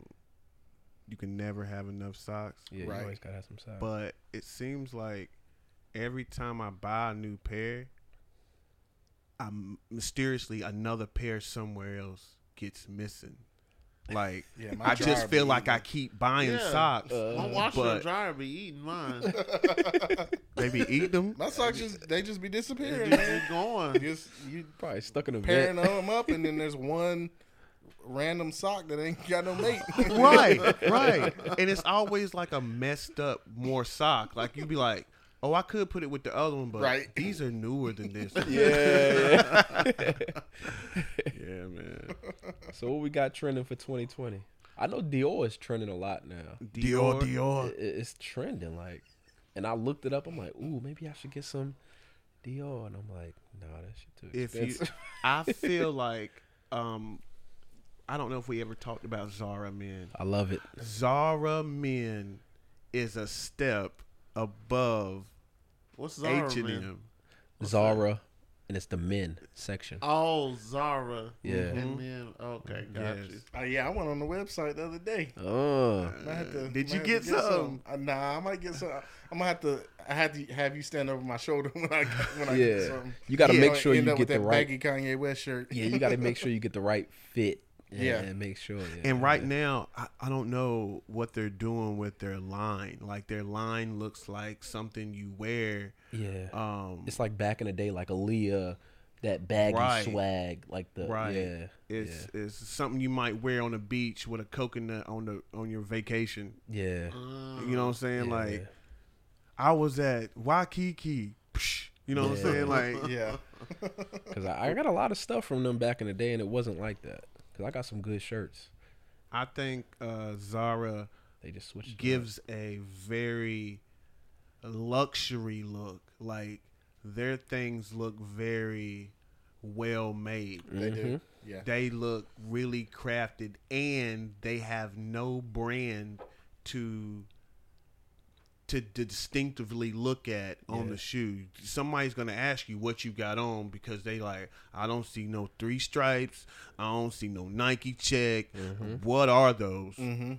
you can never have enough socks. Yeah, Right. you always gotta have some size. But it seems like every time I buy a new pair, I'm mysteriously another pair somewhere else gets missing. Like Yeah, my I just feel like eating. I keep buying Yeah. socks. Uh, my washer and dryer be eating mine. they be eating them. My socks just they just be disappearing, It's man. just going. Just you Probably stuck in a pairing vet. them up, and then there's one random sock that ain't got no mate. right, right. And it's always like a messed up more sock. Like you'd be like, oh, I could put it with the other one, but Right. these are newer than this. Yeah. yeah, man. so what we got trending for 2020? I know Dior is trending a lot now. Dior, Dior. It- it's trending like, and I looked it up. I'm like, ooh, maybe I should get some Dior, and I'm like, no, that shit too If you, expensive. I feel like, um, I don't know if we ever talked about Zara men. I love it. Zara men is a step above What's Zara, H and man? M. Zara, and it's the men section. Oh, Zara. Yeah. And then, okay, got Yes. you. Uh, yeah, I went on the website the other day. Oh, I had to, Did might you have get to some? Uh, nah, I might get some. I'm gonna have to. I had to have you stand over my shoulder when I when I Yeah. get something. You gotta Yeah, make I'll sure end you up get with the that right- baggy Kanye West shirt. yeah, you got to make sure you get the right fit. And, Yeah. and make sure. Yeah, And right yeah. now, I, I don't know what they're doing with their line. Like their line looks like something you wear. yeah, Um, it's like back in the day, like Aaliyah, that baggy Right. swag, like the right. yeah, It's it's something you might wear on the beach with a coconut on the on your vacation. yeah, You know what I'm saying? yeah. Like I was at Waikiki. Psh, You know what I'm saying? Like Yeah, Because I, I got a lot of stuff from them back in the day, and it wasn't like that. Because I got some good shirts. I think uh, Zara They just switched. it up. gives a very luxury look. Like their things look very well made. they do. Mhm. Yeah, They look really crafted and they have no brand to to distinctively look at on Yeah. the shoe. Somebody's gonna ask you what you got on because they like, I don't see no three stripes, I don't see no Nike check. What are those? Mm-hmm.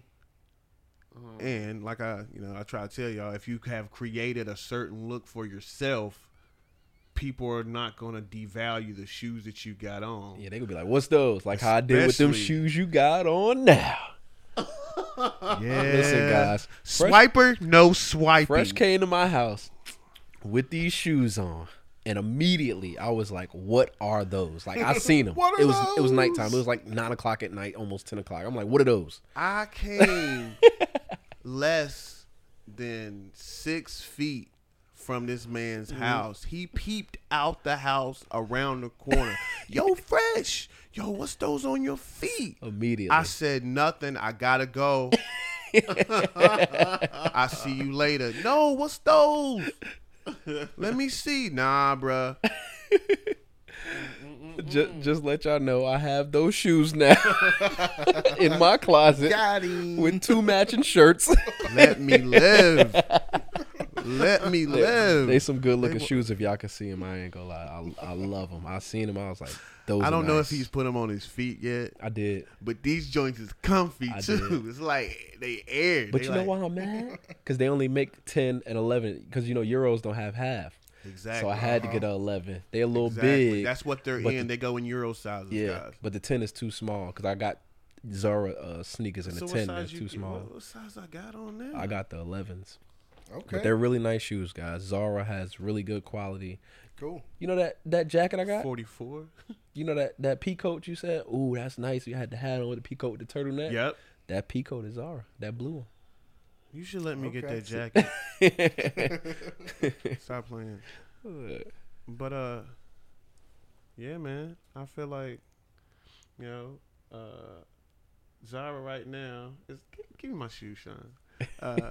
And like I, you know, I try to tell y'all, if you have created a certain look for yourself, people are not gonna devalue the shoes that you got on. Yeah, they gonna be like, "What's those?" Like how I did with them shoes you got on now. Yeah. Listen, guys, Fresh, Swiper, no swiping. Fresh came to my house with these shoes on, and immediately I was like, "What are those?" Like I seen them. What are it was it was those? nighttime. It was like nine o'clock at night, almost ten o'clock. I'm like, "What are those?" I came less than six feet from this man's Mm-hmm. house. He peeped out the house around the corner. Yo, fresh. Yo, what's those on your feet? Immediately. I said nothing. I gotta go. I see you later. No, what's those? Let me see. Nah, bruh. just, just let y'all know I have those shoes now in my closet with two matching shirts. Let me live. Let me live. they some good looking shoes. If y'all can see them, I ain't gonna lie. I, I love them. I seen them. I was like, those. I don't know if he's put them on his feet yet, I did. but these joints is comfy I too. did. It's like they air. But They you know like- why I'm mad? Because they only make ten and eleven. Because you know Euros don't have half. Exactly. So I had to get a eleven. They're a little Exactly. big. That's what they're in. the- they go in Euro sizes, yeah, guys. but the ten is too small. Because I got Zara uh, sneakers in the So size That's you too small. What, what size I got on there? I got the elevens. Okay, But they're really nice shoes, guys. Zara has really good quality. cool. You know that that jacket I got? forty-four. You know that that pea coat you said? Ooh, that's nice. You had the hat on with the pea coat with the turtleneck. Yep. That pea coat is Zara. That blue one. You should let me get that jacket. Stop playing. But uh, yeah, man. I feel like, you know, uh, Zara right now is. Give, give me my shoe, Sean. Uh,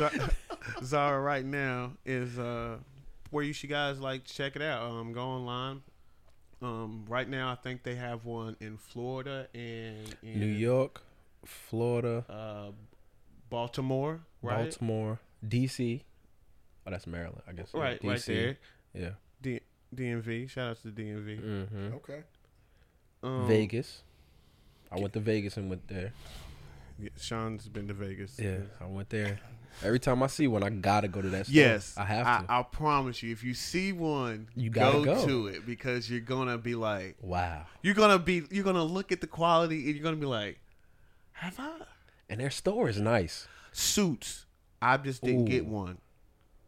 Zara right now is uh where you should guys like check it out. Um, go online. Um, right now I think they have one in Florida and in New York, Florida, uh, Baltimore, right? Baltimore, DC. Oh, that's Maryland, I guess. yeah, Right, right DC. there. Yeah. D- DMV. Shout out to DMV. hmm Okay. Um, Vegas. I went to Vegas and went there. Yeah, Sean's been to Vegas. Yeah, I went there. Every time I see one, I gotta go to that store. Yes, I have to. I, promise you, if you see one, You go, gotta go. to it because you're gonna be like, wow. you're gonna be, you're gonna look at the quality and you're gonna be like, have I And their store is nice. suits? I just didn't get one.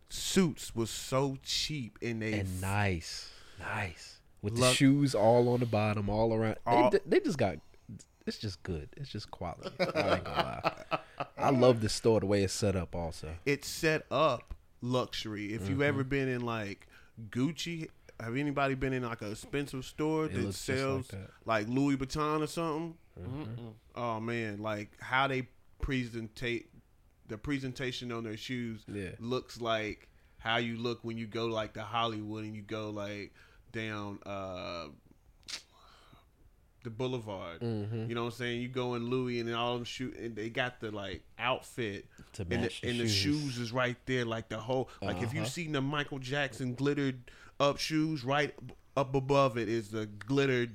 Suits was so cheap and they and nice, nice with the shoes all on the bottom, all around. All- they, they just got. It's just good. It's just quality. I ain't gonna lie. I love the store the way it's set up. Also, it's set up luxury. If Mm-hmm. you've ever been in like Gucci, have anybody been in like a expensive store that looks just like sells that. like, Louis Vuitton or something? Mm-hmm. Oh man, like how they presentate the presentation on their shoes Yeah. looks like how you look when you go like to Hollywood and you go like down uh the boulevard. Mm-hmm. You know what I'm saying? You go in Louis and all them shoot and they got the like outfit To and, the, match the and the shoes. shoes is right there like the whole like if you Uh-huh. seen the Michael Jackson glittered up shoes right up above it is the glittered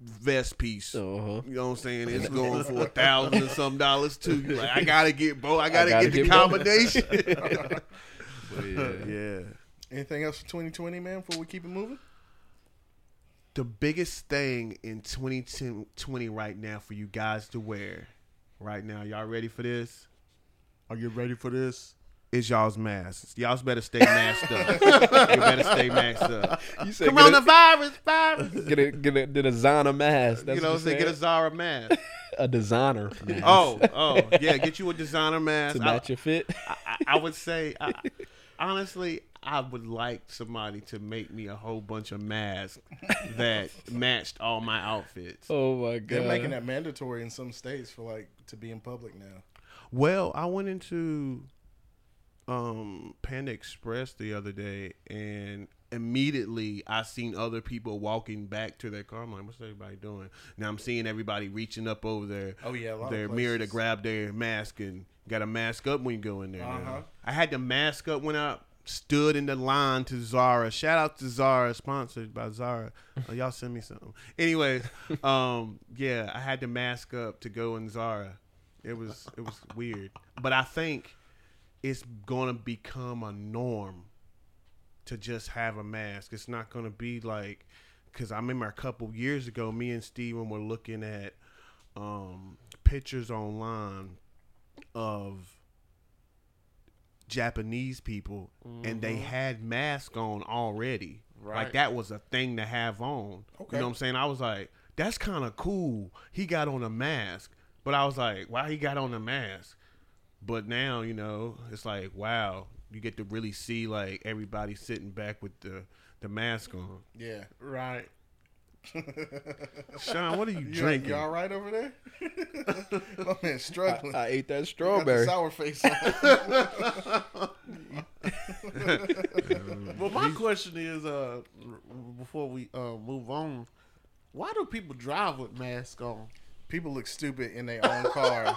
vest piece. Uh-huh. You know what I'm saying? It's going for a thousand or some dollars too. You're like, I gotta get both. I gotta, gotta get the get both. combination. But yeah. yeah. Anything else for 2020, man? Before we keep it moving. The biggest thing in 2020 right now for you guys to wear, right now, y'all ready for this? Are you ready for this? Is y'all's masks. Y'all's better stay masked up. you better stay masked up. You said Coronavirus, virus. get a get a, get a designer mask. That's you know what I'm saying? Get a Zara mask. a designer mask. Oh, oh, yeah. Get you a designer mask. to I- match your fit. I, I, I would say, I, honestly, I would like somebody to make me a whole bunch of masks that matched all my outfits. Oh my god. They're making that mandatory in some states for like to be in public now. Well, I went into um Panda Express the other day and immediately I seen other people walking back to their car. I'm like, what's everybody doing? Now I'm seeing everybody reaching up over their Oh, yeah, a lot their mirror to grab their mask and got to mask up when you go in there. Uh-huh. I had to mask up when I stood in the line to Zara. Shout out to Zara, sponsored by Zara. Oh, y'all send me something. Anyways, um, yeah, I had to mask up to go in Zara. It was it was weird, but I think it's gonna become a norm to just have a mask. It's not gonna be like because I remember a couple years ago, me and Steven were looking at um, pictures online of Japanese people, and they mm-hmm. had masks on already. Right. Like that was a thing to have on. Okay. You know what I'm saying? I was like, that's kind of cool. He got on a mask, but I was like, why he got on a mask? But now, you know, it's like, wow, you get to really see like everybody sitting back with the the mask on. Yeah. Right. Sean, what are you You, drinking? you all right over there? My man struggling. I ate that Got the strawberry. sour face on. Well, my question is, uh, before we uh, move on, why do people drive with masks on? People look stupid in their own car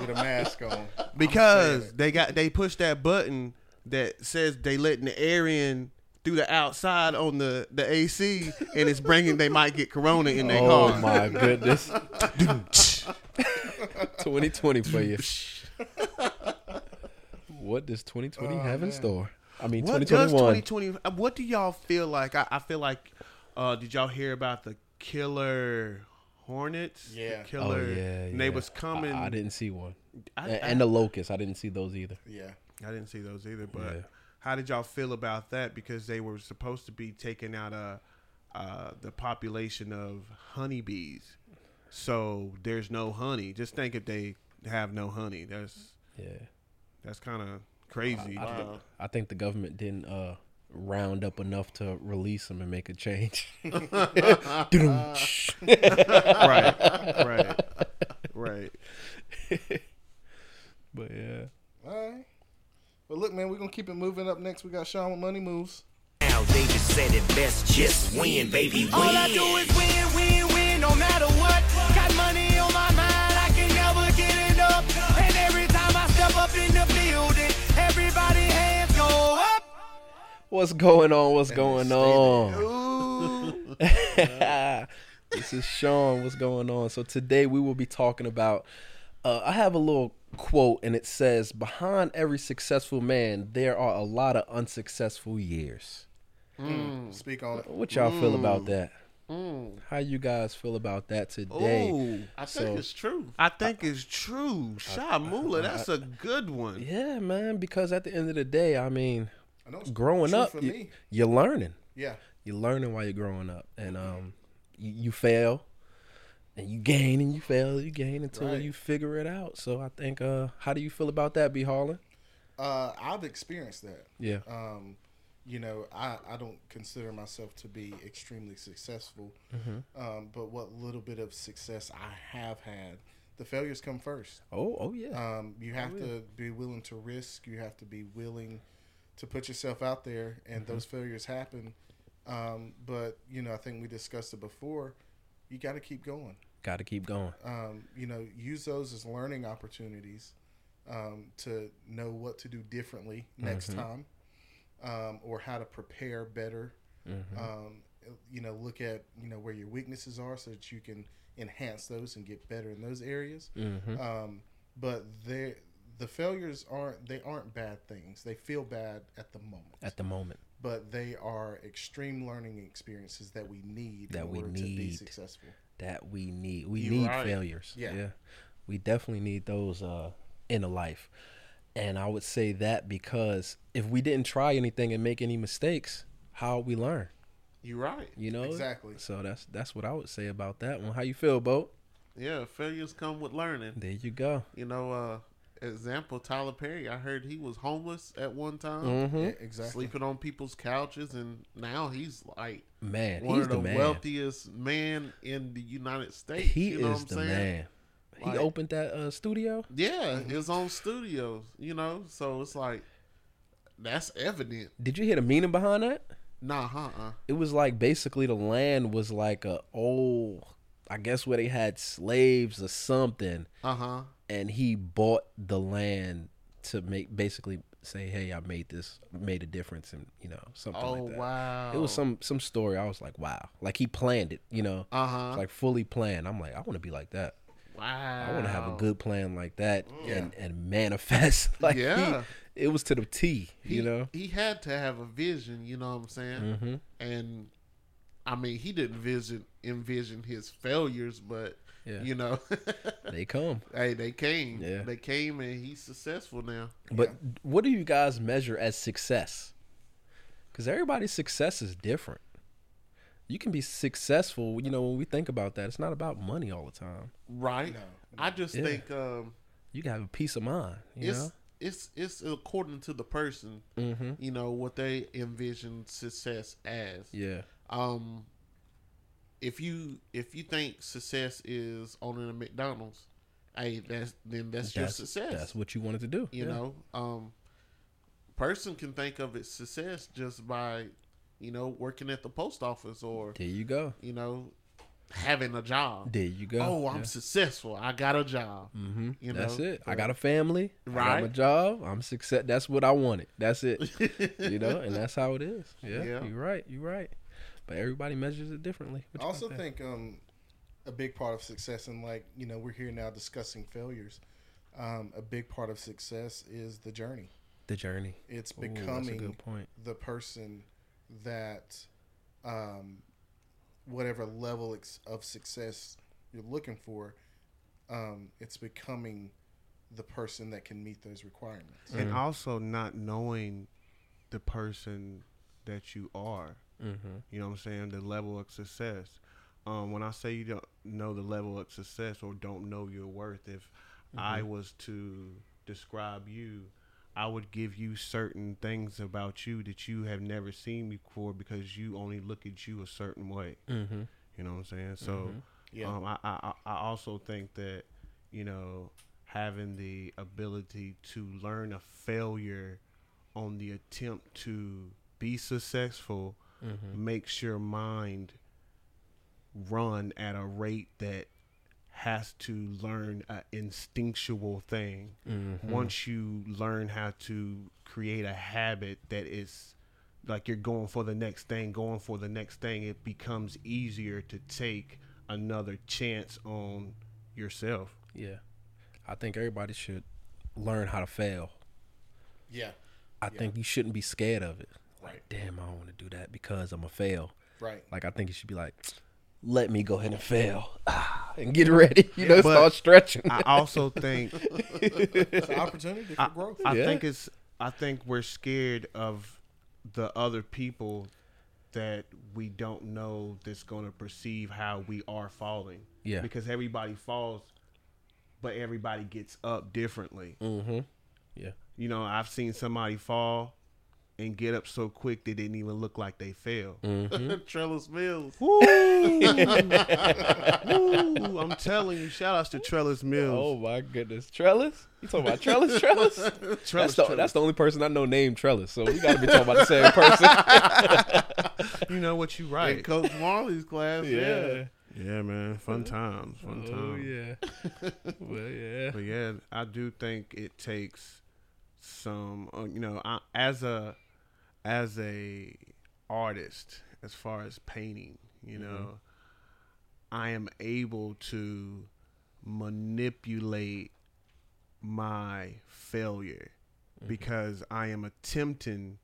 with a mask on. Because they got they push that button that says they letting the air in through the outside on the the AC, and it's bringing they might get corona in their Oh car. my goodness. 2020 for you. what does 2020 Oh, have in man. store? I mean, What does 2021. 2020? uh, What do y'all feel like? I, I feel like, uh, did y'all hear about the killer hornets? The Yeah. Oh killer. yeah, And they was coming. I, I didn't see one. I- A- I- and the locust, I didn't see those either. Yeah. I didn't see those either, but Yeah. How did y'all feel about that? Because they were supposed to be taking out uh, uh, the population of honeybees, so there's no honey. Just think if they have no honey, that's Yeah. that's kind of crazy. I, thi- I think the government didn't uh, round up enough to release them and make a change. right, right, right. but yeah. All right. Well, look, man, we're going to keep it moving. Up next, we got Sean with Money Moves. Now they just said it best, just win, baby, win. All I do is win, win, win, no matter what. Got money on my mind, I can never get enough. And every time I step up in the building, everybody hands go up. What's going on? What's going stay on? this is Sean. What's going on? So today we will be talking about Uh, I have a little quote, and it says, "Behind every successful man, there are a lot of unsuccessful years." Mm. Speak on it. What y'all feel mm. about that? Mm. How you guys feel about that today? Ooh, I think it's true. I think it's true. Shah Mula, that's a good one. Yeah, man. Because at the end of the day, I mean, I know growing up, for you, me. you're learning. Yeah. You're learning while you're growing up, and um, you, you fail, and you gain, and you fail, you gain until Right. you figure it out. So I think, uh, how do you feel about that, B. Harlan? Uh, I've experienced that. Yeah. Um, you know, I, I don't consider myself to be extremely successful, Mm-hmm. um, but what little bit of success I have had, the failures come first. Oh, oh yeah. Um, you have to be willing to risk. You have to be willing to put yourself out there, and Mm-hmm. those failures happen. Um, but you know, I think we discussed it before. You got to keep going. Got to keep going. Um, you know, use those as learning opportunities um, to know what to do differently next time, um, or how to prepare better. Um, you know, look at you know where your weaknesses are so that you can enhance those and get better in those areas. Um, but they the failures aren't they aren't bad things. They feel bad at the moment, At the moment, but they are extreme learning experiences that we need That in we order to be successful. That we need. We You need right. failures. Yeah. We definitely need those uh, in a life. And I would say that because if we didn't try anything and make any mistakes, how we learn? You're right. You know Exactly. So that's that's what I would say about that one. How you feel, Bo? Yeah, failures come with learning. There you go. You know, uh, example Tyler Perry. I heard he was homeless at one time, Mm-hmm. Yeah, exactly. sleeping on people's couches, and now he's like Man, one he's of the, the man. wealthiest man in the United States. He you know is what the I'm saying? man. He opened that uh, studio. Yeah, his own studio. You know, so it's like that's evident. Did you hear the meaning behind that? Nah, huh? Uh. It was like basically the land was like a old, I guess where they had slaves or something. Uh huh. And he bought the land to make basically say, "Hey, I made this, made a difference," and you know something Oh like that. wow. It was some some story. I was like, "Wow!" Like he planned it, you know, Uh huh. like fully planned. I'm like, I want to be like that. wow. I want to have a good plan like that and and manifest. like he- Yeah. it was to the T, He, you know. he had to have a vision. You know what I'm saying? Mm-hmm. And I mean, he didn't vision envision his failures, but Yeah. you know, They come. hey, they came. Yeah. They came, and he's successful now. But what do you guys measure as success? Because everybody's success is different. You can be successful, you know, when we think about that, it's not about money all the time. Right. No, I just Yeah. think um, You can have a peace of mind, you it's know? it's it's according to the person. Mm-hmm. You know what they envision success as. Yeah. um if you if you think success is owning a McDonald's, hey, that's then that's, your success. That's what you wanted to do. you yeah. know. Um person can think of it success just by, you know, working at the post office or, There you go. you know, having a job. There you go. Oh, I'm Yeah. successful. I got a job. Mm-hmm. you That's know, it. I got a family. Right. I got a job. I'm success. That's what I wanted. That's it. you know, and that's how it is. Yeah. Yeah. You're right. You're right. But everybody measures it differently. What I also think um, a big part of success, and like you know, we're here now discussing failures. Um, a big part of success is the journey. the journey. It's Ooh, a becoming good point. the person that, um, whatever level ex- of success you're looking for, um, it's becoming the person that can meet those requirements. Mm. and also not knowing the person that you are. Mm-hmm. You know what I'm saying? The level of success. Um, when I say you don't know the level of success or don't know your worth, if I was to describe you, I would give you certain things about you that you have never seen before because you only look at you a certain way. Mm-hmm. You know what I'm saying? So, Yeah. um, I, I I I also think that you know having the ability to learn a failure on the attempt to be successful Mm-hmm. makes your mind run at a rate that has to learn an instinctual thing. Mm-hmm. Once you learn how to create a habit that is like you're going for the next thing, going for the next thing, it becomes easier to take another chance on yourself. Yeah. I think everybody should learn how to fail. Yeah. I think you shouldn't be scared of it. Right. Like, damn, I don't want to do that because I'm a fail. Right. Like, I think you should be like, let me go ahead and fail ah, and get ready. You know, But start stretching. I also think It's an opportunity for I. I Yeah. think it's I think we're scared of the other people that we don't know that's going to perceive how we are falling. Yeah. Because everybody falls but everybody gets up differently. mm-hmm. Yeah. You know, I've seen somebody fall and get up so quick they didn't even look like they fell. Mm-hmm. Trellis Mills. Ooh, I'm telling you, shout outs to Trellis Mills. Oh my goodness, Trellis? You talking about Trellis? Trellis? that's, Trellis, the, Trellis. that's the only person I know named Trellis. So we got to be talking about the same person. You know what you In. Coach Marley's class. Yeah. Yeah, man. Fun times. Fun times. Oh times. yeah. well yeah. But yeah, I do think it takes some, uh, you know, I, as a as a artist, as far as painting, you mm-hmm. know, I am able to manipulate my failure mm-hmm. because I am attempting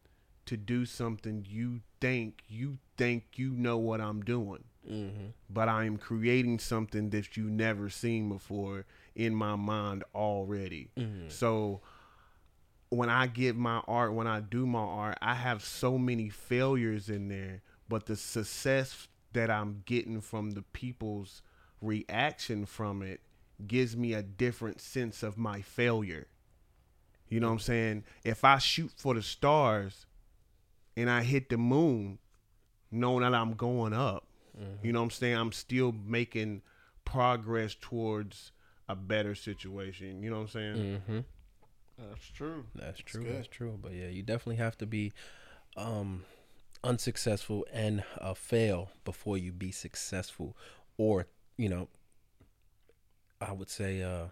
to do something you think you think you know what I'm doing Mm-hmm. but I am creating something that you never seen before in my mind already. Mm-hmm. So when I get my art, when I do my art, I have so many failures in there, but the success that I'm getting from the people's reaction from it gives me a different sense of my failure. You know what I'm saying? If I shoot for the stars and I hit the moon, knowing that I'm going up, you know what I'm saying? I'm still making progress towards a better situation. You know what I'm saying? Mm-hmm. That's true. That's true. That's true. But yeah, you definitely have to be um, unsuccessful and uh, fail before you be successful, or you know, I would say uh,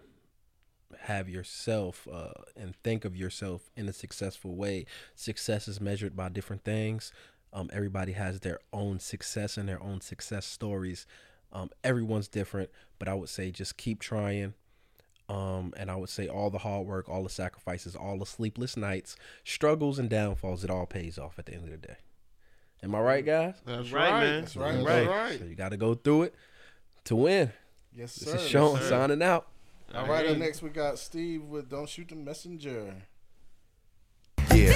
have yourself uh, and think of yourself in a successful way. Success is measured by different things. Um, everybody has their own success and their own success stories. Um, everyone's different, but I would say just keep trying. Um, and I would say all the hard work, all the sacrifices, all the sleepless nights, struggles and downfalls, it all pays off at the end of the day. Am I right, guys? That's Right, right. man. That's right. That's Right. right. So you got to go through it to win. Yes, sir. This is Sean sir. signing out. All right, up next we got Steve with "Don't Shoot the Messenger." Yeah.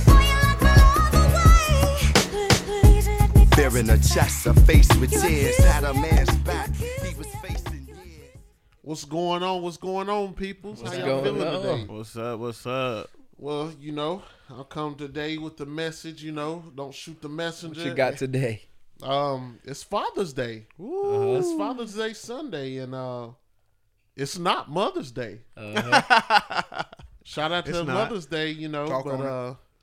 Fear in her chest, her face with tears. Had a man's back. What's going on? What's going on, peoples? How What's y'all going feeling on? today? What's up? What's up? Well, you know, I'll come today with the message. You know, don't shoot the messenger. What you got today? Um, it's Father's Day. It's Father's Day Sunday, and uh, it's not Mother's Day. Uh-huh. Shout out to It's not. Mother's Day, you know, Talk but on it.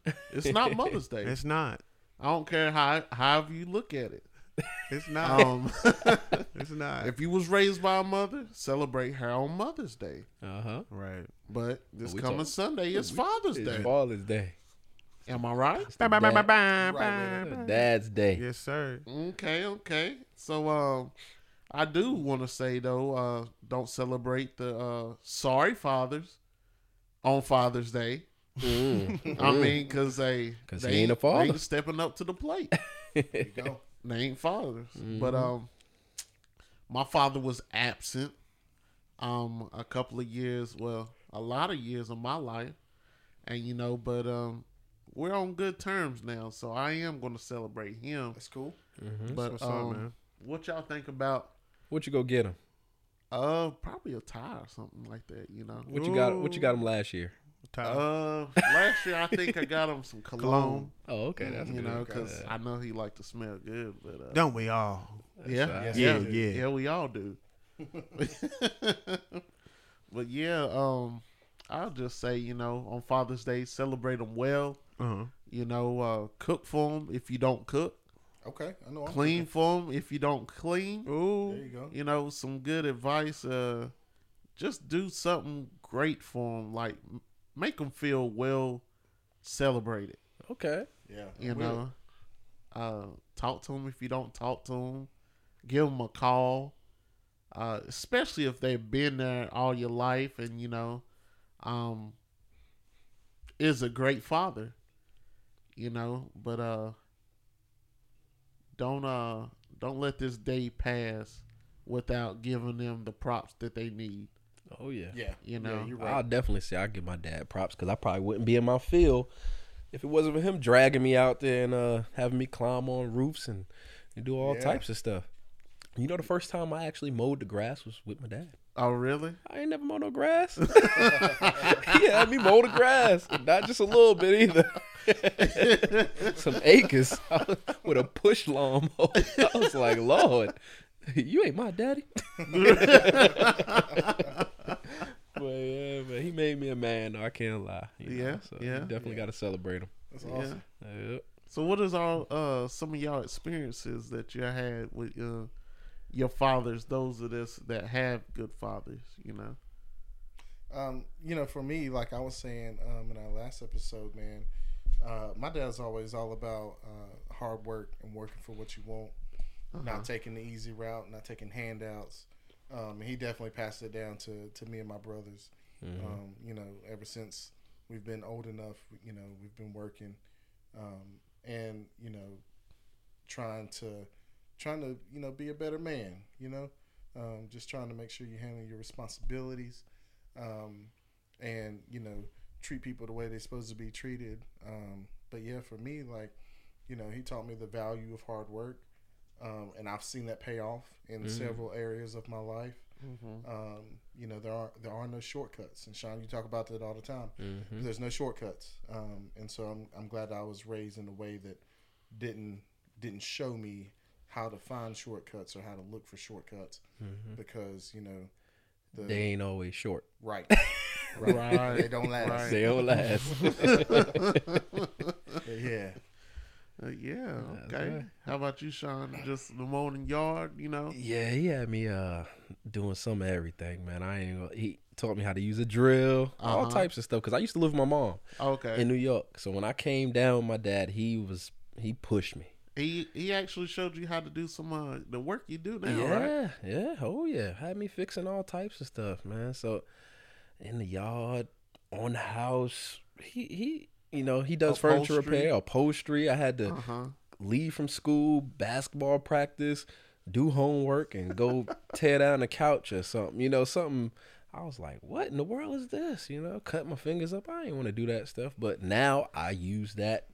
uh, it's not Mother's Day. It's not. I don't care how however you look at it. It's not. Um, it's not. if you was raised by a mother, celebrate her on Mother's Day. Uh huh. right. But this We coming talk- Sunday, it's Father's It's Day. Father's Day. Am I right? Dad- Dad's Day. Yes, sir. Okay, okay. So um I do want to say though, uh don't celebrate the uh sorry fathers on Father's Day. Mm. I mean, cause they 'Cause they he ain't a father. They ain't stepping up to the plate. Go. they ain't fathers. Mm-hmm. But um, my father was absent. Um, a couple of years, well, a lot of years of my life, and you know, but um, we're on good terms now, so I am going to celebrate him. That's cool. But what's up, um, man. what y'all think about? What you go get him? Uh, probably a tie or something like that. You know. What you got? What you got him last year? Uh, last year I think I got him some cologne. Cologne. Oh, okay, that's you good. know, because I know he liked to smell good. But uh, Don't we all? yeah, right. yeah, Yeah, yeah, yeah. we all do. but yeah, um, I'll just say, you know, on Father's Day, celebrate them well. Uh-huh. You know, uh, cook for them if you don't cook. Okay, I know. I'm Clean for them if you don't clean. Ooh. There you go. You know, some good advice. Uh, just do something great for them. Like m- make them feel well celebrated. Okay. Yeah, You I know, uh, talk to them if you don't talk to them. Give them a call. uh, especially if they've been there all your life and you know, um, is a great father. You know, but uh, don't uh, don't let this day pass without giving them the props that they need. Oh yeah. Yeah, You know, yeah, you're I'll definitely say I give my dad props because I probably wouldn't be in my field if it wasn't for him dragging me out there and uh, having me climb on roofs and, and do all Yeah. types of stuff. You know, the first time I actually mowed the grass was with my dad. Oh, really? I ain't never mowed no grass. he had me mow the grass, not just a little bit either. Some acres with a push lawnmower. I was like, Lord, you ain't my daddy. but yeah, man, he made me a man. Though, I can't lie. you know, Yeah, so yeah. you definitely got to celebrate him. That's awesome. Yep. So, what is all uh some of y'all experiences that you had with uh, your fathers? Those of us that have good fathers, you know. Um, you know, for me, like I was saying um, in our last episode, man, uh, my dad's always all about uh, hard work and working for what you want, not taking the easy route, not taking handouts. Um, he definitely passed it down to, to me and my brothers. Um, you know, ever since we've been old enough, you know, we've been working, um, and you know, trying to trying to you know be a better man. You know, um, just trying to make sure you handle your responsibilities um, and you know treat people the way they're supposed to be treated. Um, but yeah, for me, like you know, he taught me the value of hard work, um, and I've seen that pay off in several areas of my life. Um, you know, there are there are no shortcuts, and Sean, you talk about that all the time. There's no shortcuts, um, and so I'm I'm glad I was raised in a way that didn't didn't show me how to find shortcuts or how to look for shortcuts because you know the They ain't always short. Right. Right. They don't last. Right. They don't last. Yeah. Uh, yeah. Okay. right. How about you, Sean? Just the morning yard, you know. Yeah, he had me uh doing some of everything, man. I ain't gonna, he taught me how to use a drill, all Uh-huh. types of stuff. Cause I used to live with my mom Okay. in New York. So when I came down with my dad, he was he pushed me. he he actually showed you how to do some uh the work you do now, yeah, right? yeah, oh yeah. Had me fixing all types of stuff, man. So in the yard, on the house, he he you know he does furniture repair, upholstery. I had to Uh huh. leave from school, basketball practice, do homework, and go tear down the couch or something. You know, something. I was like, "What in the world is this?" You know, cut my fingers up. I didn't want to do that stuff, but now I use that.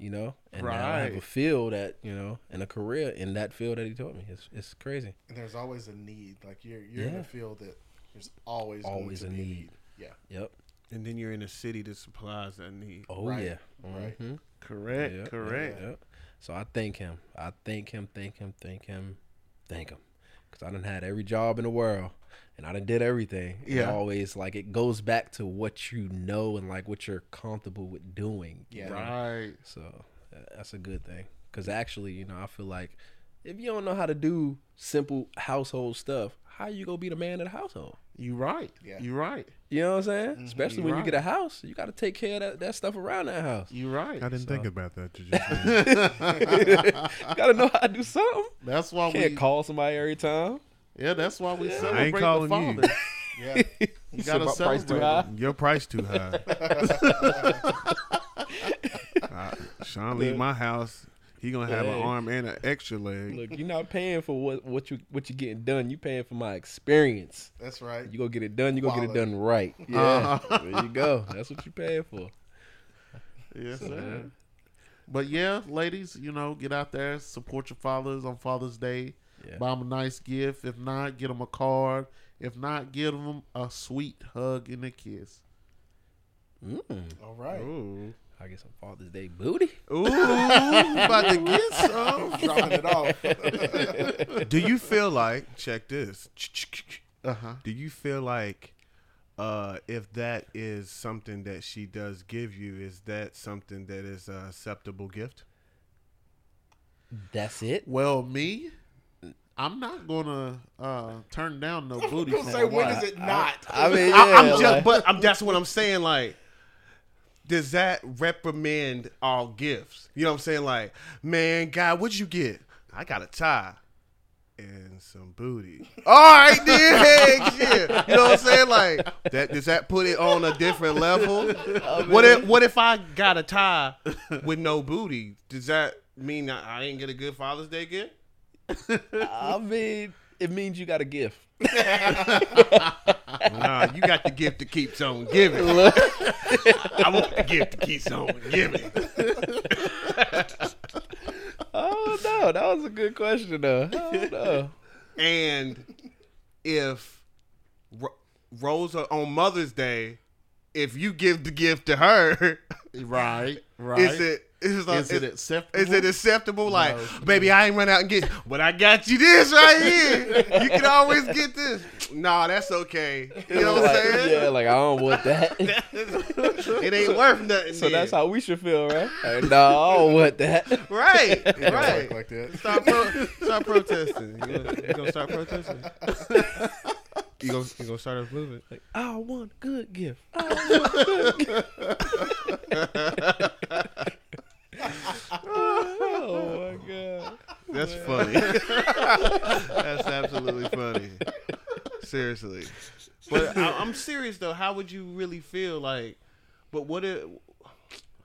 You know, and now I have a field that you know, and a career in that field that he taught me. It's it's crazy. And there's always a need. Like you're you're in a field that there's always Always a be need. Yeah. Yep. And then you're in a city that supplies that need. Oh Right. yeah. Right. Mhm. Correct. Yep, correct. Yep, yep. So I thank him. I thank him. Thank him. Thank him. Thank him. Cause I done had every job in the world, and I done did everything. And Yeah. always like it goes back to what you know and like what you're comfortable with doing. you Yeah. know? Right. So that's a good thing. Cause actually, you know, I feel like if you don't know how to do simple household stuff, how you gonna be the man of the household? You right. Yeah. You right. You know what I'm saying? Especially when Right. you get a house, you got to take care of that, that stuff around that house. You right. I didn't So- think about that. You just you got to know how to do something. That's why Can't we. call somebody every time. Yeah, that's why we I celebrate ain't the calling you. fathers. Yeah. You said gotta my price too high? them. Your price too high. Uh, Sean leave my house. He gonna have an arm and an extra leg. Look, you're not paying for what what you what you getting done. You paying for my experience. That's right. You go get it done. You go get it done right. Yeah, there you go. That's what you paying for. Yes, So, sir. But yeah, ladies, you know, get out there, support your fathers on Father's Day. Yeah. Buy them a nice gift. If not, get them a card. If not, give them a sweet hug and a kiss. Mm, All right. Ooh, I get some Father's Day booty. ooh, about to get some. Dropping it off. Do you feel like? Check this. Uh huh. Do you feel like, uh, if that is something that she does give you, is that something that is a acceptable gift? That's it. Well, me, I'm not gonna uh, turn down no booty. Gonna from say a when wife. is it not? I mean, yeah, I, am just, like- but I'm, that's what I'm saying. Like, does that reprimand all gifts? You know what I'm saying? Like, man, God, what'd you get? I got a tie. and some booty. All right, then. Heck, shit. You know what I'm saying? Like that. Does that put it on a different level? Oh, what if What if I got a tie with no booty? Does that mean I, I ain't get a good Father's Day gift? I mean, it means you got a gift. Nah, you got the gift that keeps on giving. I want the gift that keeps on giving. Oh no, that was a good question though. Oh no. And if Ro- Rosa on Mother's Day, if you give the gift to her, Right, right. is it is, Is it acceptable? is it acceptable? Like, baby, I ain't run out and get, but I got you this right here. You can always get this. Nah, that's okay. You know what I'm Like, saying? yeah, like I don't want that. it ain't worth nothing. so then. that's how we should feel, right? Like, no, I don't want that. right, right. like that. Start, pro- start protesting. You gonna, you gonna start protesting? You gonna, you gonna start a movement? Like, I want a good gift. I want a good gift. Oh my god. That's funny. That's absolutely funny. Seriously. But I, I'm serious though. How would you really feel like? But what if?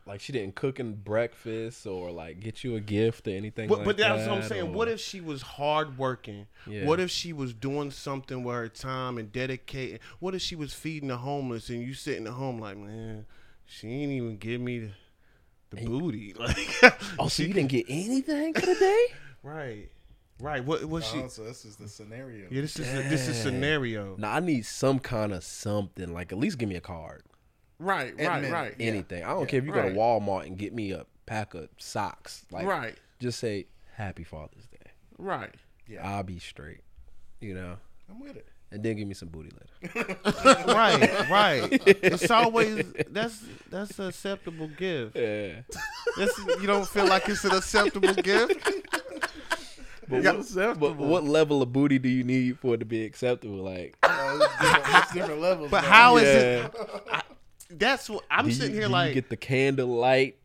Like she didn't cook in breakfast or like get you a gift or anything But, like but that. that's what I'm saying. or- What if she was hardworking? Yeah. What if she was doing something with her time and dedicating? What if she was feeding the homeless and you sitting at home like, man, she ain't even give me the, the booty. Like, Oh, so you didn't get anything for the day? right, right. What was she? Oh, so this is the scenario. Yeah, this is a, this is scenario. Now I need some kind of something. Like at least give me a card. right, right, minute. right, Anything. I don't care if you go to Walmart and get me a pack of socks. Like right, just say Happy Father's Day. right. Yeah. I'll be straight. You know. I'm with it. And then give me some booty later. right, right. It's always that's that's an acceptable gift. Yeah. That's, you don't feel like it's an acceptable gift. But, what, but what level of booty do you need for it to be acceptable? Like, Uh, it's different, it's different levels. But man. how is yeah. it? I, that's what I'm do you, sitting here do you like. get the candlelight?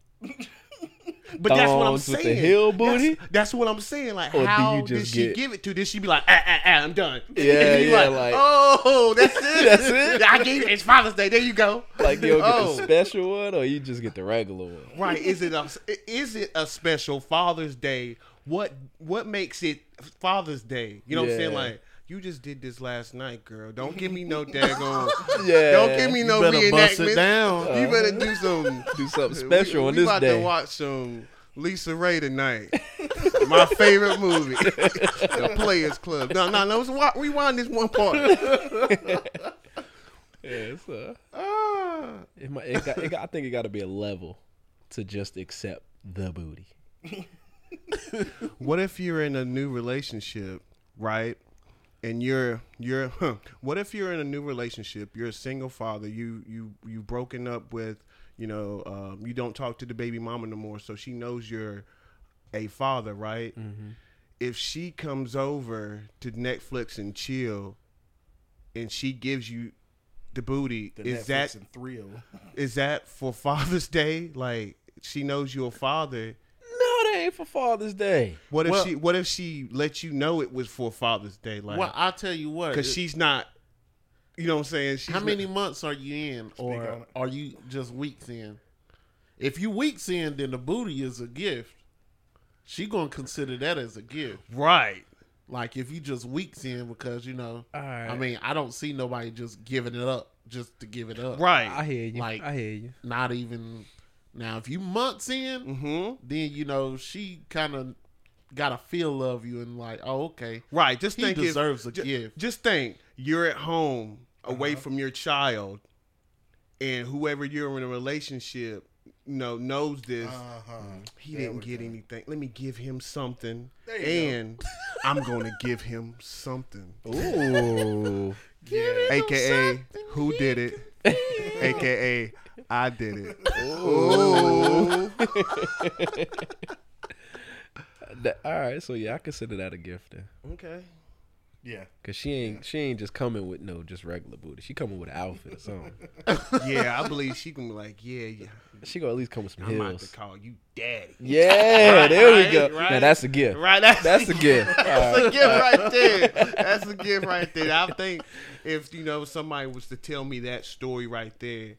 But that's what I'm thongs with saying. the That's- booty? That's, what I'm saying. Like, Or do how did she get- give it to? Did she be like, ah, ah, ah, I'm done? Yeah, And yeah, like- oh, that's it. That's it? I gave it. It's Father's Day. There you go. Like, you don't get Oh. the special one, or you just get the regular one? Right? Is it a is it a special Father's Day? What what makes it Father's Day? You know what I'm saying? Like you just did this last night, girl. Don't give me no daggone. Yeah. Don't give me no better bust reenactment. it down. You better do some Do something special we, on we this about day. to watch some LisaRaye tonight. My favorite movie, The Players Club. No, no, no. Let's wa- rewind this one part. Yeah, so Ah. it might, it got, it got, I think it got to be a level to just accept the booty. What if you're in a new relationship, right? And you're you're huh, what if you're in a new relationship? You're a single father. You you you've broken up with you know um, you don't talk to the baby mama no more, so she knows you're a father, right? If she comes over to Netflix and chill, and she gives you the booty, The is Netflix that thrill. is that for Father's Day? Like she knows you're a father. No, that ain't for Father's Day. What if Well- she? What if she let you know it was for Father's Day? Like, Well, I'll tell you what. because she's not. You know what I'm saying? She's how not- many months are you in, on or it. are you just weeks in? If you weeks in, then the booty is a gift. She gonna consider that as a gift. right? Like if you just weeks in, because you know, Alright. I mean, I don't see nobody just giving it up just to give it up. Right. I hear you. Like- I hear you. Not even now. If you months in, mm-hmm. then you know she kind of got a feel of you and like, oh okay, Right. Just he think if- deserves a ju- gift. Just think you're at home away from your child, and whoever you're in a relationship, you know, knows this. Uh-huh. He There didn't get go. anything. Let me give him something, There you and I'm gonna give him something. Ooh. AKA who did it? AKA I did it. That- all right, so yeah, I consider that a gift then. Okay. Yeah. Cause she ain't she ain't just coming with no just regular booty. She coming with an outfit or something. yeah, I believe she can be like, yeah, yeah. She gonna at least come with some I'm about to call you daddy. Yeah, there we Right, go. right. Now that's a gift. Right, that's, That's a gift. That's a gift right there. That's a gift right there. I think if you know somebody was to tell me that story right there,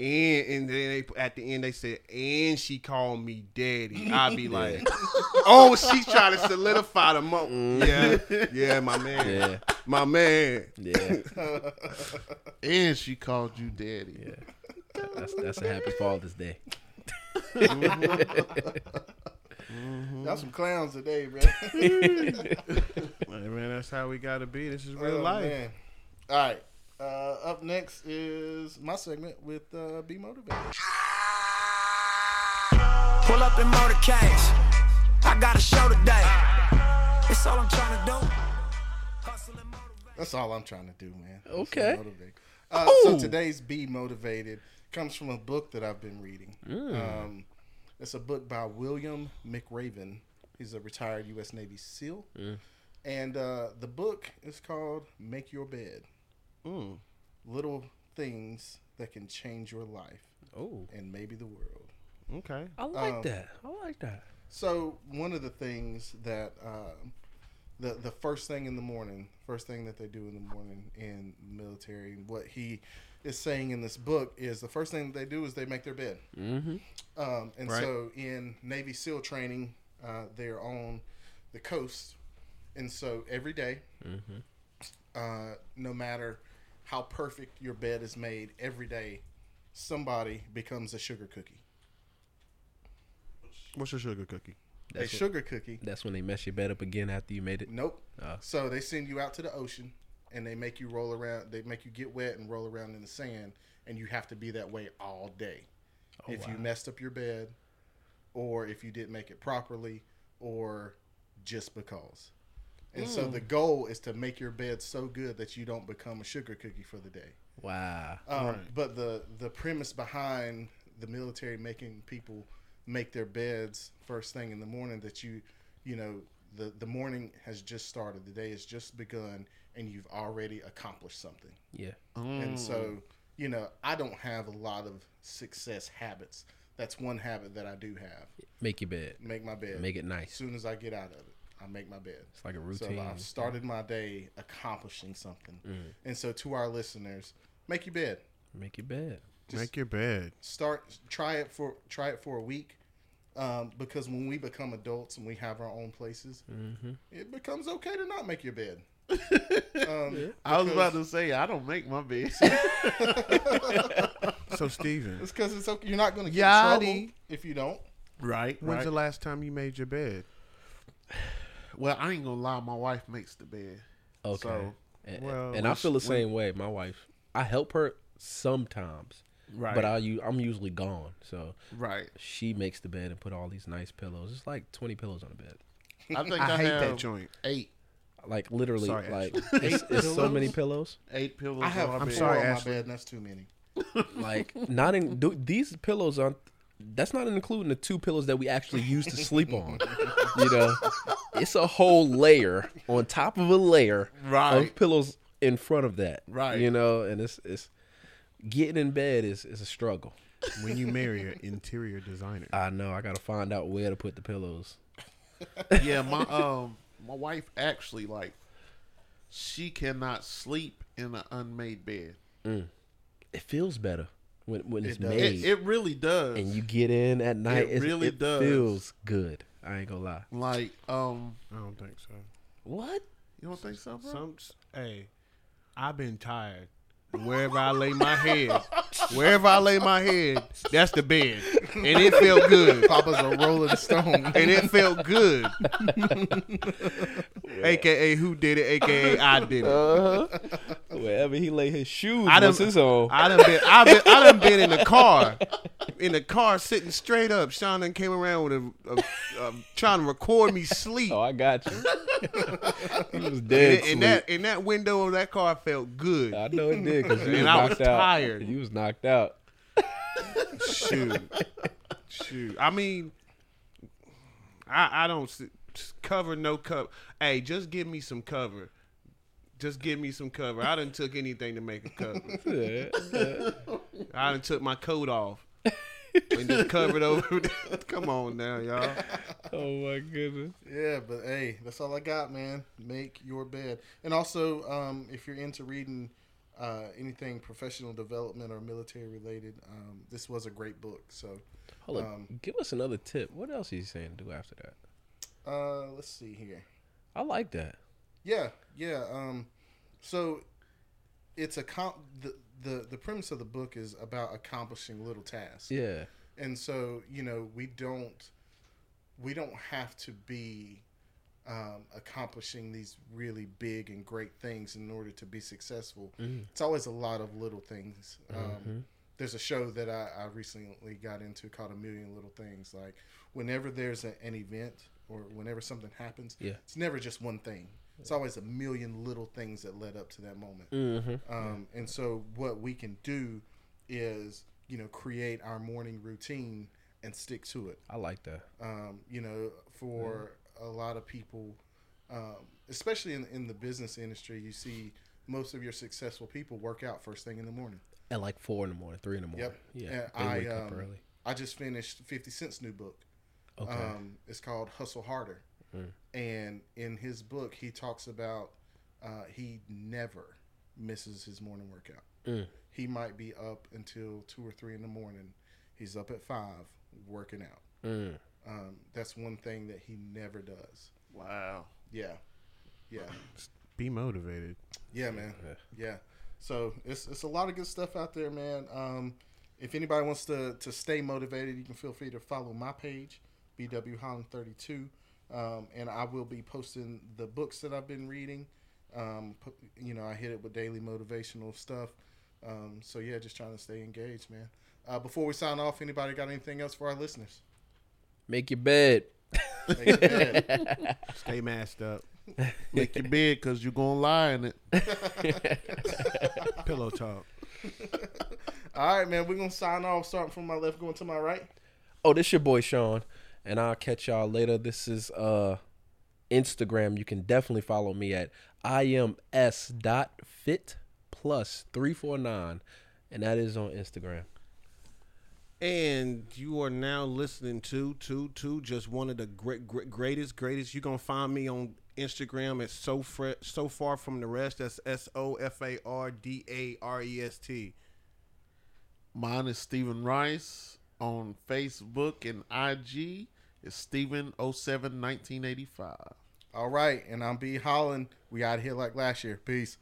and and then they, at the end they said, and she called me daddy, I'd be like, oh, she's trying to solidify the moment. Mm. Yeah, yeah, my man, Yeah, my man. yeah, And she called you daddy. yeah. That's that's a happy Father's Day. Y'all some clowns today, bro. Hey, man, that's how we gotta be. This is real Oh, life. man. All right. Uh, up next is my segment with uh, Be Motivated. Pull up in motorcades. I got a show today. It's all I'm trying to do. Hustle and motivate. That's all I'm trying to do, man. Okay. motivate. Uh, So today's Be Motivated comes from a book that I've been reading. Um, it's a book by William McRaven. He's a retired U.S. Navy SEAL. And uh, the book is called Make Your Bed Mm. Little Things That Can Change Your Life Oh, and Maybe the World. Okay. I like Um, that. I like that. So one of the things that um, the the first thing in the morning, first thing that they do in the morning in the military, and what he is saying in this book is the first thing that they do is they make their bed. Mm-hmm. Um, and Right. so in Navy SEAL training, uh, they're on the coast, and so every day, uh, no matter how perfect your bed is made, every day somebody becomes a sugar cookie. What's your sugar cookie? a That's what- sugar cookie That's when they mess your bed up again after you made it. Nope. Oh. So they send you out to the ocean and they make you roll around. They make you get wet and roll around in the sand, and you have to be that way all day. Oh, if you messed up your bed, or if you didn't make it properly, or just because. And so the goal is to make your bed so good that you don't become a sugar cookie for the day. Wow. Um, But the the premise behind the military making people make their beds first thing in the morning that you you know the the morning has just started, the day has just begun, and you've already accomplished something. Yeah. And so you know I don't have a lot of success habits. That's one habit that I do have. Make your bed. Make my bed. Make it nice As soon as I get out of it, I make my bed. It's like a routine. So. I've started my day accomplishing something. Mm. And so to our listeners, make your bed. Make your bed. Just- Make your bed. start try it for try it for a week um, because when we become adults and we have our own places it becomes okay to not make your bed um, I was about to say I don't make my bed. So Steven, it's because it's okay you're not going to get in trouble if you don't right. when's right. the last time you made your bed? Well, I ain't gonna lie. My wife makes the bed. Okay. So, and well, and I feel the she- same way. My wife, I help her sometimes, Right. but I I'm usually gone. So right. she makes the bed and put all these nice pillows. It's like 20 pillows on the bed. I think I I, hate have that joint. Eight. Like literally, Sorry, like it's, it's so many pillows. Eight pillows. I have on my I'm bed. sorry, on my Ashley. bed and that's too many Like not in do, these pillows aren't. That's not including the two pillows that we actually use to sleep on. You know, it's a whole layer on top of a layer Right. of pillows in front of that. Right. You know, and it's it's getting in bed is is a struggle. When you marry an interior designer. I know. I got to find out where to put the pillows. yeah, my um, my wife actually like, she cannot sleep in an unmade bed. It feels better when when it's does. made It, it really does. and you get in at night. It It really it does. feels good. I ain't gonna lie. like um, I don't think so. What? you don't think so, bro? Some, hey, I've been tired. Wherever I lay my head, wherever I lay my head, that's the bed, and it felt good. Papa's a rolling stone and it felt good. AKA who did it? AKA I did it. Uh huh. Wherever he lay his shoes I done, was his own. I done been, I been, I done been in the car, in the car sitting straight up. Sean done came around with a, a, a trying to record me sleep. oh, I got you. he was dead. and sleep. that, and that window of that car felt good. I know it did because you was And I was knocked out. tired. You was knocked out. Shoot, shoot. I mean, I, I don't cover no cover. Hey, just give me some cover. Just give me some cover. I didn't took anything to make a cover. I didn't took my coat off and just covered over. Come on now, y'all. Oh my goodness. Yeah, but hey, that's all I got, man. Make your bed. And also, um, if you're into reading uh, anything professional development or military related, um, this was a great book. So, Hold on. Um, Give us another tip. What else are you saying to do after that? uh, let's see here. I like that. Yeah, yeah. Um, so it's a com- the, the the premise of the book is about accomplishing little tasks. Yeah. and so you know we don't we don't have to be um, accomplishing these really big and great things in order to be successful. It's always a lot of little things. Um, There's a show that I, I recently got into called A Million Little Things. Like whenever there's a, an event or whenever something happens, Yeah. it's never just one thing. It's always a million little things that led up to that moment. Mm-hmm. Um, and so what we can do is, you know, create our morning routine and stick to it. I like that. Um, you know, for a lot of people, um, especially in, in the business industry, you see most of your successful people work out first thing in the morning. At like four in the morning, three in the morning. Yep. Yeah. And they I, wake up um, early. I just finished 50 Cent's new book. Okay. Um, it's called Hustle Harder. And in his book, he talks about uh, he never misses his morning workout. Mm. He might be up until two or three in the morning. He's up at five working out. Mm. Um, that's one thing that he never does. Wow. Yeah. Yeah. Be motivated. Yeah, man. Yeah. So it's it's a lot of good stuff out there, man. Um, if anybody wants to to stay motivated, you can feel free to follow my page, BW Holland thirty two, um, and I will be posting the books that I've been reading. Um, you know, I hit it with daily motivational stuff. Um, so yeah, just trying to stay engaged, man. Uh, before we sign off, anybody got anything else for our listeners? Make your bed. Make it bad. Stay masked up. Make your bed because you're going to lie in it. Pillow talk. All right, man. We're gonna sign off, starting from my left, going to my right. Oh, this your boy Sean, and I'll catch y'all later. This is uh Instagram. You can definitely follow me at ims.fit plus three four nine, and that is on Instagram. And you are now listening to to to just one of the great, great greatest greatest. You're gonna find me on Instagram at so fre- so far from the rest. That's S O F A R D A R E S T. Mine is Stephen Rice on Facebook and IG. It's Steven 07 1985. All right, and I'm B Holland. We out here like last year. Peace.